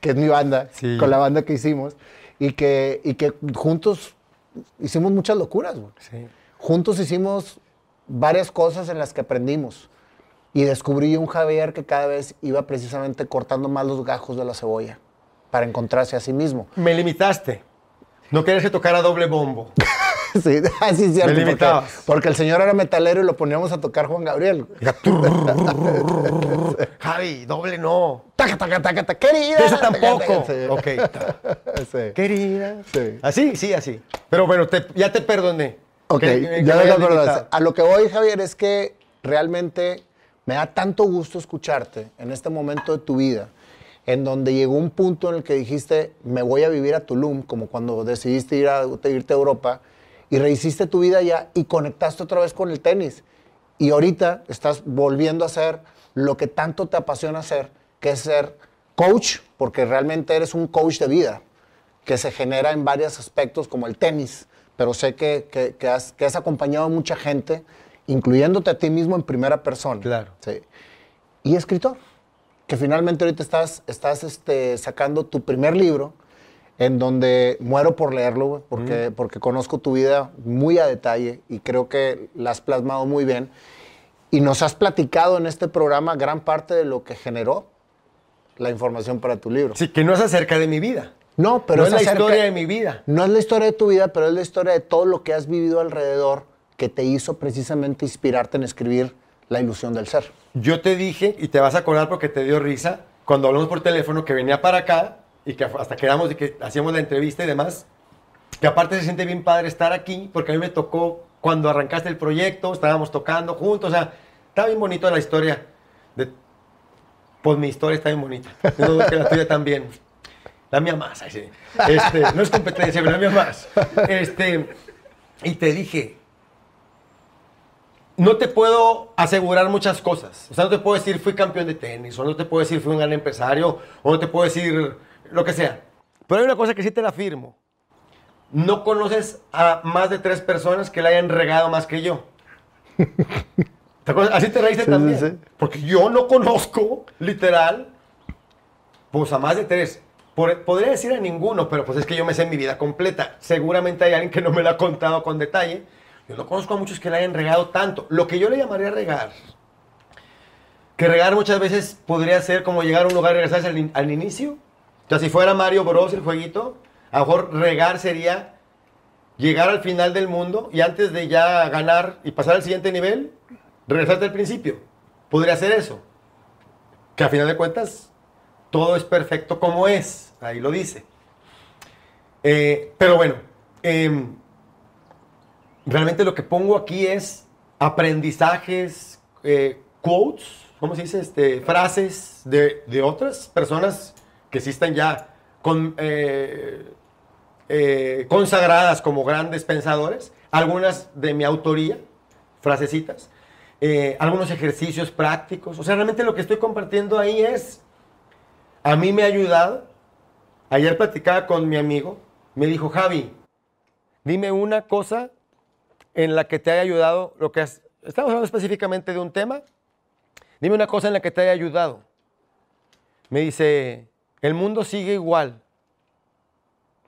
que es mi banda, Sí. con la banda que hicimos, y que, y que juntos hicimos muchas locuras. Sí. Juntos hicimos varias cosas en las que aprendimos. Y descubrí un Javier que cada vez iba precisamente cortando más los gajos de la cebolla para encontrarse a sí mismo. Me limitaste. No querías que tocara doble bombo. Sí, así es cierto. Me porque, limitabas. porque el señor era metalero y lo poníamos a tocar Juan Gabriel. Javi, doble no. Taca, taca, taca, taca, querida. Eso taca, tampoco. sí. Ok. Sí. Querida. Sí. Así, sí, así. Pero bueno, te- ya te perdoné. Ok, Que- que ya perdonar. limitado. A lo que voy, Javier, es que realmente me da tanto gusto escucharte en este momento de tu vida, en donde llegó un punto en el que dijiste, me voy a vivir a Tulum, como cuando decidiste ir a, irte a Europa, y rehiciste tu vida allá y conectaste otra vez con el tenis. Y ahorita estás volviendo a hacer lo que tanto te apasiona hacer, que es ser coach, porque realmente eres un coach de vida que se genera en varios aspectos como el tenis, pero sé que, que- has, que has acompañado a mucha gente, incluyéndote a ti mismo en primera persona. Claro. Sí. Y escritor, que finalmente ahorita estás, estás este, sacando tu primer libro, en donde muero por leerlo, güey, porque, porque conozco tu vida muy a detalle y creo que la has plasmado muy bien. Y nos has platicado en este programa gran parte de lo que generó la información para tu libro. Sí, que no es acerca de mi vida. No, pero no es la acerca- historia de mi vida. no es la historia de tu vida, pero es la historia de todo lo que has vivido alrededor que te hizo precisamente inspirarte en escribir La ilusión del ser. Yo te dije, y te vas a acordar porque te dio risa, cuando hablamos por teléfono, que venía para acá y que hasta quedamos de que hacíamos la entrevista y demás, que aparte se siente bien padre estar aquí, porque a mí me tocó cuando arrancaste el proyecto, estábamos tocando juntos, o sea, está bien bonito la historia. De, pues mi historia está bien bonita. No la tuya también. La mía más. Este, no es competencia, pero la mía más. Este, y te dije, no te puedo asegurar muchas cosas. O sea, no te puedo decir fui campeón de tenis, o no te puedo decir fui un gran empresario, o no te puedo decir lo que sea. Pero hay una cosa que sí te la afirmo. No conoces a más de tres personas que la hayan regado más que yo. ¿Te acuerdas? Así te reíste Sí, también. sí, sí. Porque yo no conozco, literal, pues a más de tres. Por- podría decir a ninguno, pero pues es que yo me sé mi vida completa. Seguramente hay alguien que no me lo ha contado con detalle. Yo no conozco a muchos que la hayan regado tanto. Lo que yo le llamaría regar, que regar muchas veces podría ser como llegar a un lugar y regresarse al, in- al inicio. O sea, si fuera Mario Bros. el jueguito, a lo mejor regar sería llegar al final del mundo y antes de ya ganar y pasar al siguiente nivel, regresarte al principio. Podría ser eso. Que a final de cuentas, todo es perfecto como es. Ahí lo dice. Eh, pero bueno, em, realmente lo que pongo aquí es aprendizajes, eh, quotes, ¿cómo se dice? Este, frases de, de otras personas que sí están ya con, eh, eh, consagradas como grandes pensadores, algunas de mi autoría, frasecitas, algunos ejercicios prácticos. O sea, realmente lo que estoy compartiendo ahí es, a mí me ha ayudado. Ayer platicaba con mi amigo, me dijo, Javi, dime una cosa en la que te haya ayudado, lo que estamos hablando específicamente de un tema, dime una cosa en la que te haya ayudado. Me dice, el mundo sigue igual.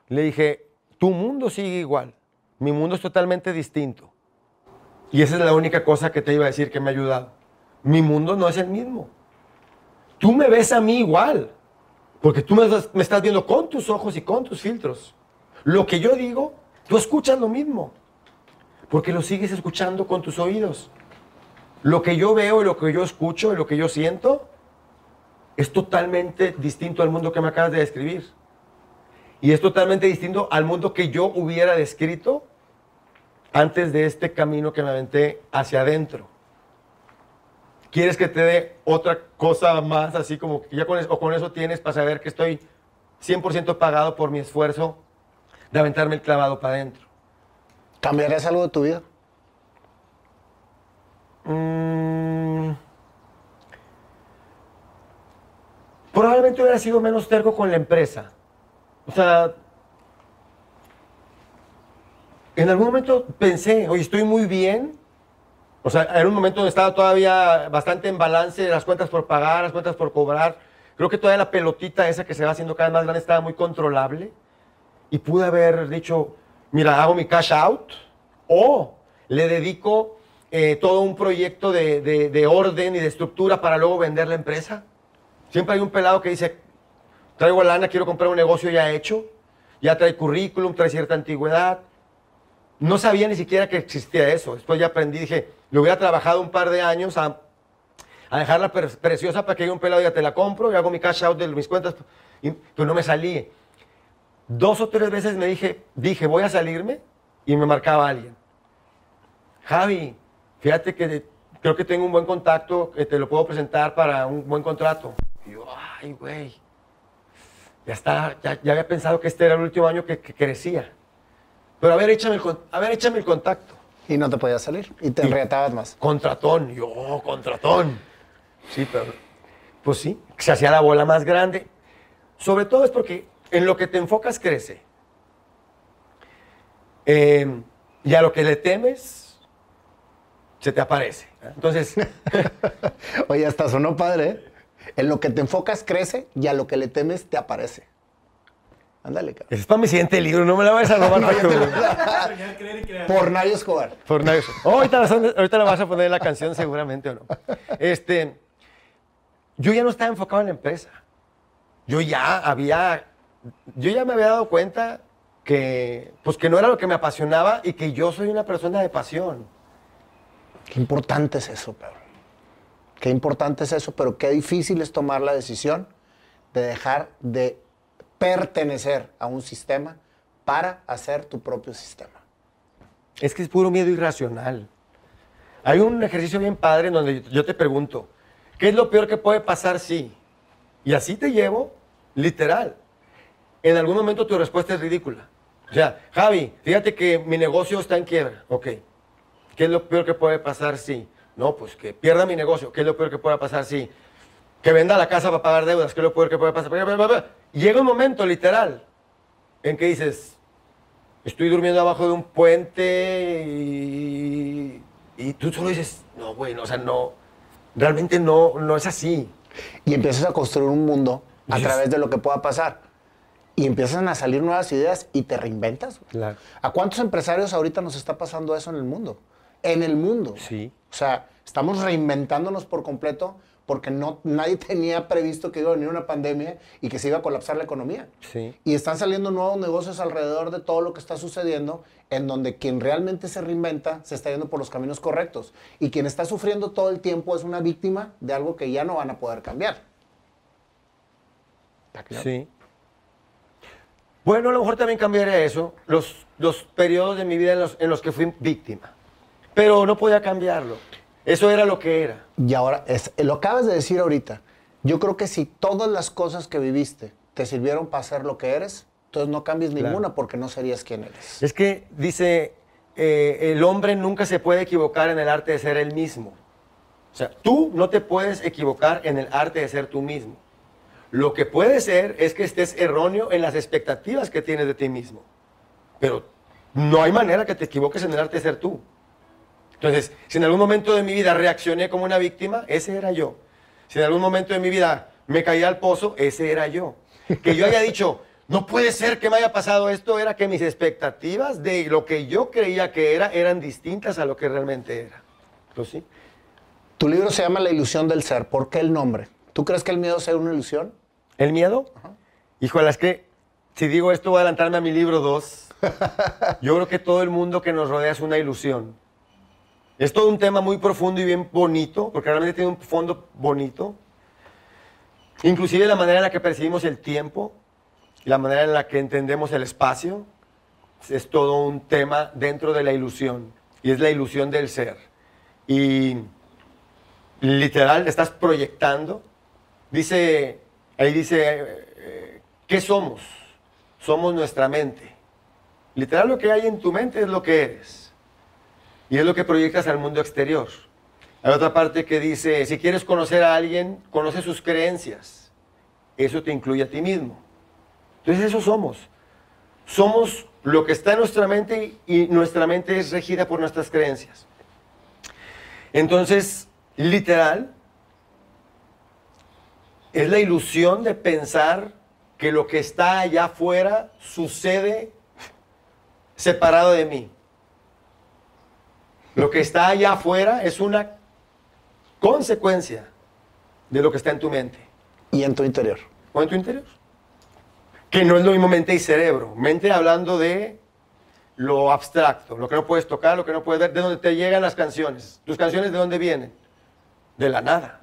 Le dije, tu mundo sigue igual, mi mundo es totalmente distinto. Y esa es la única cosa que te iba a decir que me ha ayudado. Mi mundo no es el mismo. Tú me ves a mí igual, porque tú me me estás viendo con tus ojos y con tus filtros. Lo que yo digo, tú escuchas lo mismo, porque lo sigues escuchando con tus oídos. Lo que yo veo y lo que yo escucho y lo que yo siento es totalmente distinto al mundo que me acabas de describir. Y es totalmente distinto al mundo que yo hubiera descrito antes de este camino que me aventé hacia adentro. ¿Quieres que te dé otra cosa más, así como que ya con eso, con eso tienes para saber que estoy 100% pagado por mi esfuerzo de aventarme el clavado para adentro? ¿Cambiarías algo de tu vida? Mm, probablemente hubiera sido menos terco con la empresa. O sea, en algún momento pensé, oye, estoy muy bien. O sea, era un momento donde estaba todavía bastante en balance, las cuentas por pagar, las cuentas por cobrar. Creo que todavía la pelotita esa que se va haciendo cada vez más grande estaba muy controlable. Y pude haber dicho, mira, hago mi cash out o le dedico eh, todo un proyecto de, de- de orden y de estructura para luego vender la empresa. Siempre hay un pelado que dice, traigo lana, quiero comprar un negocio ya hecho, ya trae currículum, trae cierta antigüedad. No sabía ni siquiera que existía eso. Después ya aprendí, dije, lo hubiera trabajado un par de años a, a dejarla pre- preciosa para que llegue un pelado ya te la compro y hago mi cash out de mis cuentas. Y, pues no me salí. Dos o tres veces me dije, dije, voy a salirme y me marcaba alguien. Javi, fíjate que de- creo que tengo un buen contacto, que te lo puedo presentar para un buen contrato. Y yo, ay, güey, ya está, ya, ya había pensado que este era el último año que, que crecía. Pero a ver, échame el, a ver, échame el contacto. Y no te podías salir. Y te enreatabas más. Contratón, yo, oh, contratón. Sí, pero, pues sí, se hacía la bola más grande. Sobre todo es porque en lo que te enfocas crece. Eh, y a lo que le temes, se te aparece. Entonces, Oye, hasta sonó padre, ¿eh? En lo que te enfocas crece y a lo que le temes te aparece. Ándale, cabrón. ese es para mi siguiente libro, no me la vayas a robar. crear. Por Nayo Escobar. Por nadie. Oh, ahorita, la- ahorita la vas a poner en la canción seguramente o no. Este, yo ya no estaba enfocado en la empresa. Yo ya había, yo ya me había dado cuenta que, pues que no era lo que me apasionaba y que yo soy una persona de pasión. Qué importante es eso, Pedro. Qué importante es eso, pero qué difícil es tomar la decisión de dejar de pertenecer a un sistema para hacer tu propio sistema. Es que es puro miedo irracional. Hay un ejercicio bien padre en donde yo te pregunto, ¿qué es lo peor que puede pasar si? Y así te llevo, literal. En algún momento tu respuesta es ridícula. O sea, Javi, fíjate que mi negocio está en quiebra. Ok. ¿Qué es lo peor que puede pasar si? No, pues que pierda mi negocio. ¿Qué es lo peor que puede pasar si? Que venda la casa para pagar deudas. ¿Qué es lo peor que puede pasar? Llega un momento, literal, en que dices, estoy durmiendo abajo de un puente y, y tú solo dices, no, güey, no, o sea, no, realmente no, no es así. Y empiezas a construir un mundo a través de lo que pueda pasar. Y empiezan a salir nuevas ideas y te reinventas. Claro. ¿A cuántos empresarios ahorita nos está pasando eso en el mundo? En el mundo. Sí. O sea, estamos reinventándonos por completo porque no, nadie tenía previsto que iba a venir una pandemia y que se iba a colapsar la economía. Sí. Y están saliendo nuevos negocios alrededor de todo lo que está sucediendo, en donde quien realmente se reinventa se está yendo por los caminos correctos. Y quien está sufriendo todo el tiempo es una víctima de algo que ya no van a poder cambiar. ¿Está claro? Sí. Bueno, a lo mejor también cambiaría eso, los, los periodos de mi vida en los, en los que fui víctima. Pero no podía cambiarlo. Eso era lo que era. Y ahora, es, lo acabas de decir ahorita. Yo creo que si todas las cosas que viviste te sirvieron para ser lo que eres, entonces no cambies Claro. ninguna porque no serías quien eres. Es que dice, eh, el hombre nunca se puede equivocar en el arte de ser él mismo. O sea, tú no te puedes equivocar en el arte de ser tú mismo. Lo que puede ser es que estés erróneo en las expectativas que tienes de ti mismo. Pero no hay manera que te equivoques en el arte de ser tú. Entonces, si en algún momento de mi vida reaccioné como una víctima, ese era yo. Si en algún momento de mi vida me caí al pozo, ese era yo. Que yo haya dicho, no puede ser que me haya pasado esto, era que mis expectativas de lo que yo creía que era eran distintas a lo que realmente era. Pues sí. Tu libro se llama La ilusión del ser. ¿Por qué el nombre? ¿Tú crees que el miedo sea una ilusión? ¿El miedo? Híjole, es que si digo esto voy a adelantarme a mi libro 2. Yo creo que todo el mundo que nos rodea es una ilusión. Es todo un tema muy profundo y bien bonito, porque realmente tiene un fondo bonito. Inclusive la manera en la que percibimos el tiempo, la manera en la que entendemos el espacio, es todo un tema dentro de la ilusión. Y es la ilusión del ser. Y literal, estás proyectando. Dice, ahí dice, eh, eh, ¿qué somos? Somos nuestra mente. Literal, lo que hay en tu mente es lo que eres. Y es lo que proyectas al mundo exterior. Hay otra parte que dice, si quieres conocer a alguien, conoce sus creencias. Eso te incluye a ti mismo. Entonces eso somos. Somos lo que está en nuestra mente y nuestra mente es regida por nuestras creencias. Entonces, literal, es la ilusión de pensar que lo que está allá afuera sucede separado de mí. Lo que está allá afuera es una consecuencia de lo que está en tu mente Y en tu interior. o en tu interior. Que no es lo mismo mente y cerebro. Mente hablando de lo abstracto, lo que no puedes tocar, lo que no puedes ver, de dónde te llegan las canciones. ¿Tus canciones de dónde vienen? De la nada.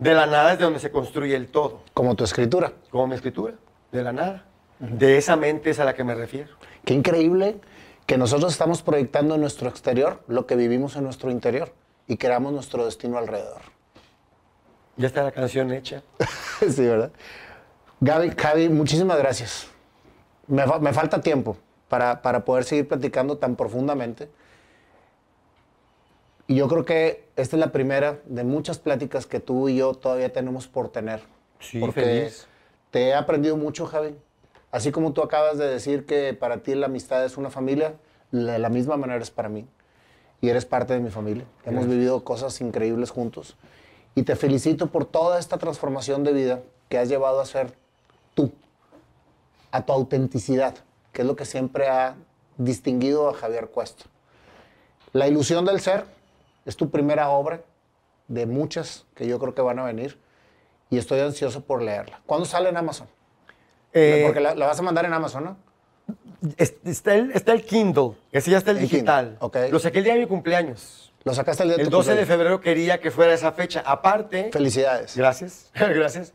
De la nada es de donde se construye el todo. Como tu escritura. Como mi escritura, de la nada. De esa mente es a la que me refiero. Qué increíble que nosotros estamos proyectando en nuestro exterior lo que vivimos en nuestro interior y creamos nuestro destino alrededor. Ya está la canción hecha. sí, ¿verdad? Gaby, Javi, muchísimas gracias. Me, fa- me falta tiempo para, para poder seguir platicando tan profundamente. Y yo creo que esta es la primera de muchas pláticas que tú y yo todavía tenemos por tener. Sí, Porque feliz. te he aprendido mucho, Javi. Así como tú acabas de decir que para ti la amistad es una familia, de la misma manera es para mí. Y eres parte de mi familia. Hemos vivido cosas increíbles juntos. Y te felicito por toda esta transformación de vida que has llevado a ser tú, a tu autenticidad, que es lo que siempre ha distinguido a Javier Cuesta. La ilusión del ser es tu primera obra de muchas que yo creo que van a venir y estoy ansioso por leerla. ¿Cuándo sale en Amazon? Eh, Porque la, la vas a mandar en Amazon, ¿no? es- está, el, está el Kindle, ese ya está el, digital. ok. Lo saqué el día de mi cumpleaños. Lo sacaste el día de El tu 12 de febrero quería que fuera esa fecha. Aparte, Felicidades. gracias, gracias.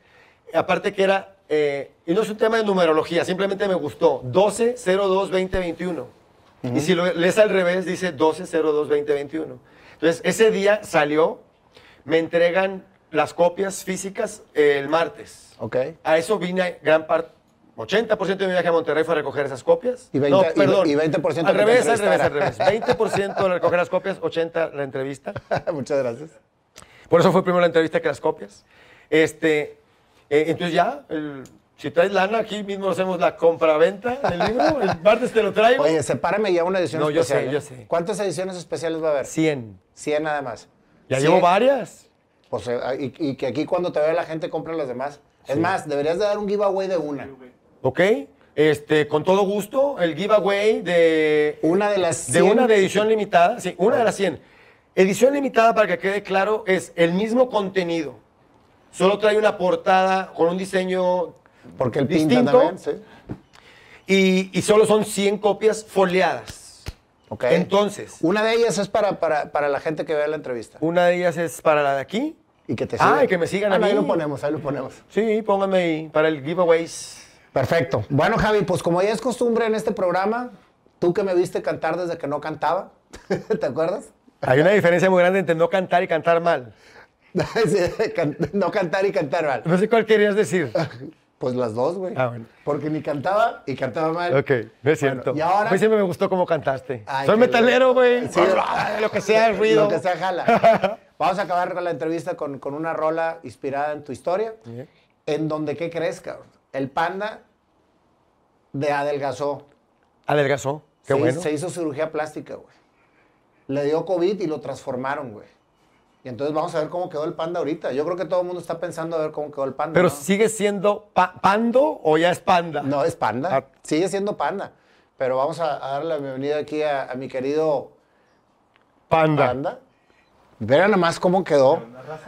Aparte que era, eh, y no es un tema de numerología, simplemente me gustó. 12-02-2021. Y si lo lees al revés, dice 12-02-2021. Entonces, ese día salió, me entregan las copias físicas eh, el martes. Ok. A eso vine gran parte, 80% de mi viaje a Monterrey fue a recoger esas copias. Y 20 no, y- perdón. y 20% que al revés, al revés, al revés. 20% de recoger las copias, 80% la entrevista. Muchas gracias. Por eso fue primero la entrevista que las copias. Este, eh, entonces ya, el- si traes lana, aquí mismo hacemos la compra-venta del libro. El martes te lo traigo. Oye, sepárame ya una edición No, yo especial. sé, ¿eh? yo sé. ¿Cuántas ediciones especiales va a haber? 100. 100 nada más. Ya 100. llevo varias. Pues, eh, y, y que aquí cuando te vea la gente compra las demás. Es más, deberías de dar un giveaway de una. ¿Ok? este, con todo gusto, el giveaway de, Una de las de 100. una de edición limitada. Sí, una de las 100. Edición limitada, para que quede claro, es el mismo contenido. Solo trae una portada con un diseño Porque el pinta distinto también, sí. y, y solo son 100 copias foliadas. Ok. Entonces, Una de ellas es para, para, para la gente que vea la entrevista. una de ellas es para la de aquí. Y que te Ah, sigan. y que me sigan a no, Ahí mí. lo ponemos, ahí lo ponemos. Sí, pónganme ahí para el giveaways. Perfecto. Bueno, Javi, pues como ya es costumbre en este programa, tú que me viste cantar desde que no cantaba, ¿te acuerdas? Hay una diferencia muy grande entre no cantar y cantar mal. No cantar y cantar mal. No sé cuál querías decir. Pues las dos, güey. Ah, bueno. Porque ni cantaba y cantaba mal. Ok, no es cierto. y ahora- A mí siempre me gustó cómo cantaste. Ay, Soy metalero, güey. Sí. Ah, Lo que sea el ruido. Lo que sea jala. Vamos a acabar con la entrevista con, con una rola inspirada en tu historia. Bien. En donde, ¿qué crees, cabrón? El panda de adelgazó. Adelgazó. Qué se, bueno. se hizo cirugía plástica, güey. Le dio COVID y lo transformaron, güey. Y entonces vamos a ver cómo quedó el panda ahorita. Yo creo que todo el mundo está pensando a ver cómo quedó el panda. Pero ¿no? sigue siendo pa- pando o ya es panda. No, es panda. Ah. Sigue siendo panda. Pero vamos a, a darle la bienvenida aquí a, a mi querido Panda. panda. Vean nada más cómo quedó.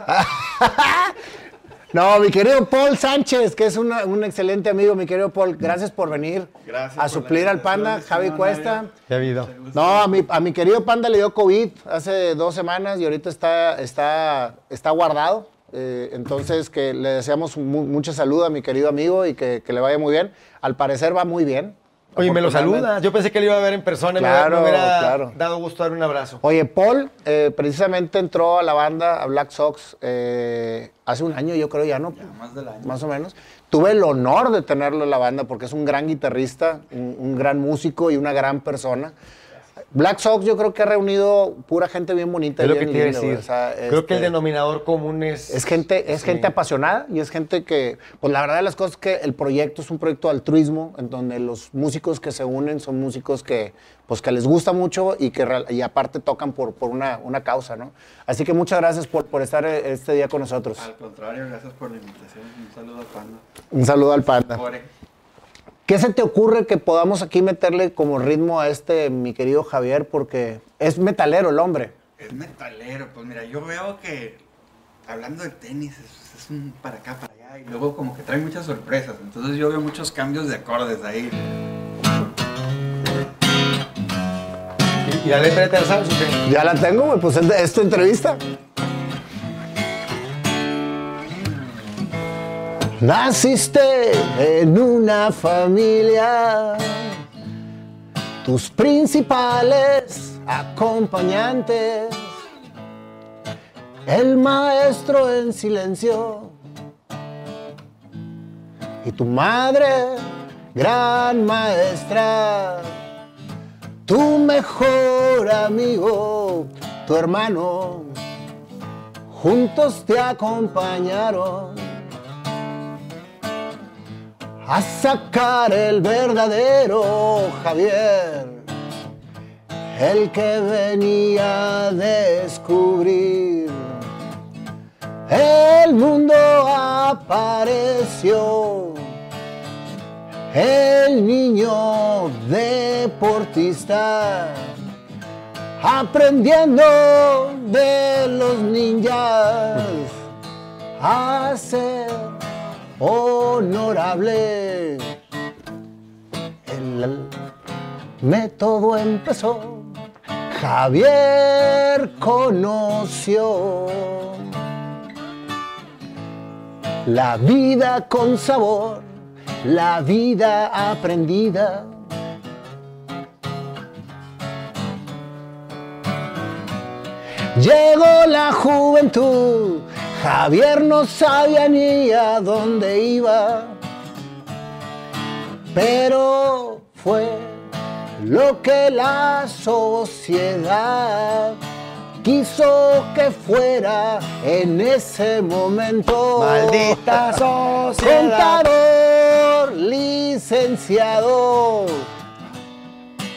No, mi querido Paul Sánchez, que es una- un excelente amigo, mi querido Paul, gracias por venir Gracias a suplir al panda, Javi Cuesta. Mario. ¿Qué ha habido? No, a mi, a mi querido Panda le dio COVID hace dos semanas y ahorita está, está, está guardado. Eh, entonces, que le deseamos mu- mucha salud a mi querido amigo y que, que le vaya muy bien. Al parecer va muy bien. Oye, me lo afortunadamente. saluda. Yo pensé que le iba a ver en persona Claro, me hubiera claro. dado gusto dar un abrazo. Oye, Paul eh, precisamente entró a la banda, a Black Sox, eh, hace un año, yo creo ya, ¿no? Más del año. Más o menos. Tuve el honor de tenerlo en la banda porque es un gran guitarrista, un, un gran músico y una gran persona. Black Sox yo creo que ha reunido pura gente bien bonita. Es lo que decir. O sea, Creo que el este, denominador común es... Es gente, es Sí. gente apasionada y es gente que, pues la verdad de las cosas es que el proyecto es un proyecto de altruismo, en donde los músicos que se unen son músicos que, pues que les gusta mucho y que y aparte tocan por, por una, una causa, ¿no? Así que muchas gracias por, por estar eh, este día con nosotros. Al contrario, gracias por la invitación. Un saludo al panda. Un saludo al panda. Ore. ¿Qué se te ocurre que podamos aquí meterle como ritmo a este, mi querido Javier? Porque es metalero el hombre. Es metalero. Pues mira, yo veo que hablando de tenis es, es un para acá, para allá. Y luego como que trae muchas sorpresas. Entonces yo veo muchos cambios de acordes ahí. ¿Y la letra te la sabes? Ya la tengo, güey, pues es, de- es tu entrevista. Naciste en una familia, tus principales acompañantes, el maestro en silencio. Y tu madre, gran maestra. Tu mejor amigo, tu hermano, juntos te acompañaron a sacar el verdadero Javier, el que venía a descubrir. El mundo apareció el niño deportista, aprendiendo de los ninjas a ser honorable. El método empezó, Javier conoció la vida con sabor, la vida aprendida. Llegó la juventud, Javier no sabía ni a dónde iba, pero fue lo que la sociedad quiso que fuera en ese momento. Maldita sociedad. Contador, licenciado.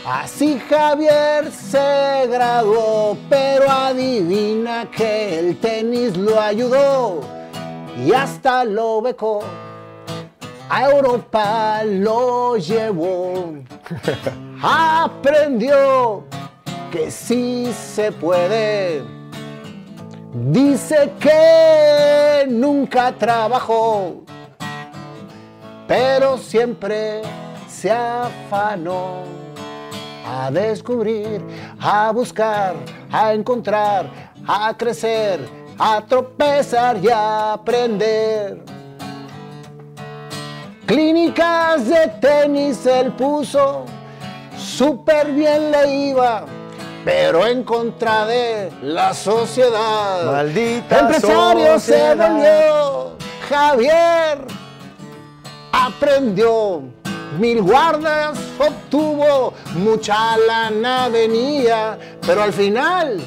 Así Javier se graduó, pero adivina que el tenis lo ayudó y hasta lo becó a Europa lo llevó. Aprendió que sí se puede. Dice que nunca trabajó, pero siempre se afanó a descubrir, a buscar, a encontrar, a crecer, a tropezar y a aprender. Clínicas de tenis él puso, súper bien le iba, pero en contra de la sociedad. Maldita Empresario se volvió, Javier aprendió, mil guardas obtuvo, mucha lana venía, pero al final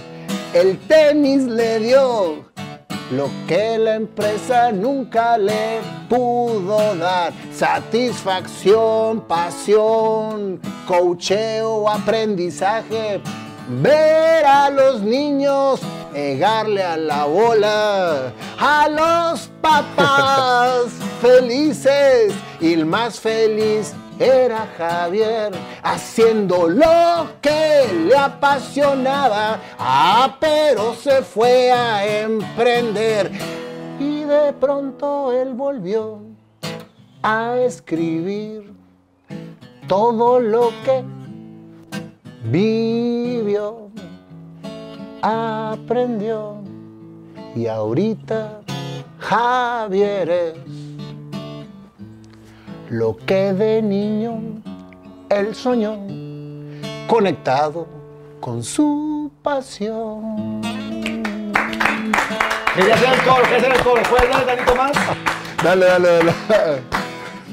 el tenis le dio lo que la empresa nunca le pudo dar. Satisfacción, pasión, cocheo, aprendizaje. Ver a los niños pegarle a la bola, a los papás felices. Y el más feliz era Javier haciendo lo que le apasionaba, ah, pero se fue a emprender. Y de pronto él volvió a escribir todo lo que vivió, aprendió y ahorita Javier es lo que de niño él soñó, conectado con su pasión. Quería hacer el coro, quería hacer el coro. ¿Puedes darle tantito más? Dale, dale, dale.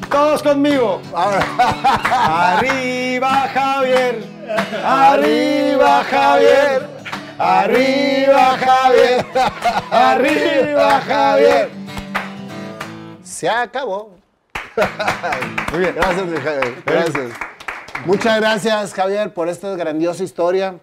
Todos conmigo. Arriba Javier. Arriba Javier. Arriba Javier. Arriba Javier. Se acabó. Muy bien. Gracias, Javier. Gracias. Muchas gracias, Javier, por esta grandiosa historia.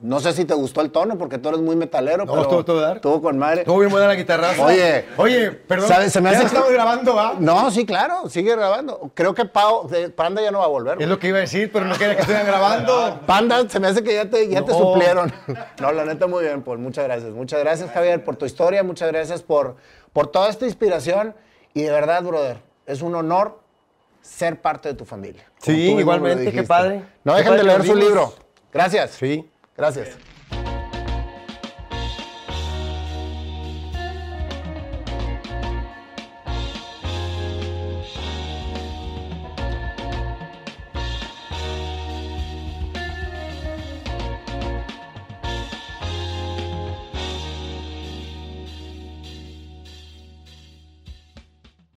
No sé si te gustó el tono, porque tú eres muy metalero, No, pero estuvo todo dar. estuvo con madre. Estuvo bien buena la guitarra. Oye. Oye, perdón. ¿Sabes? Se me hace que- estamos grabando, ¿va? No, sí, claro, sigue grabando. Creo que Pau, Panda ya no va a volver. Es lo que iba a decir, pero no quería que estuvieran grabando. Panda, se me hace que ya te, ya te suplieron. No, la neta, muy bien, Paul. Muchas gracias. Muchas gracias, Javier, por tu historia. Muchas gracias por, por toda esta inspiración. Y de verdad, brother, es un honor ser parte de tu familia. Sí, igualmente, qué padre. No Qué dejen de leer su libro. Gracias. Sí. Gracias.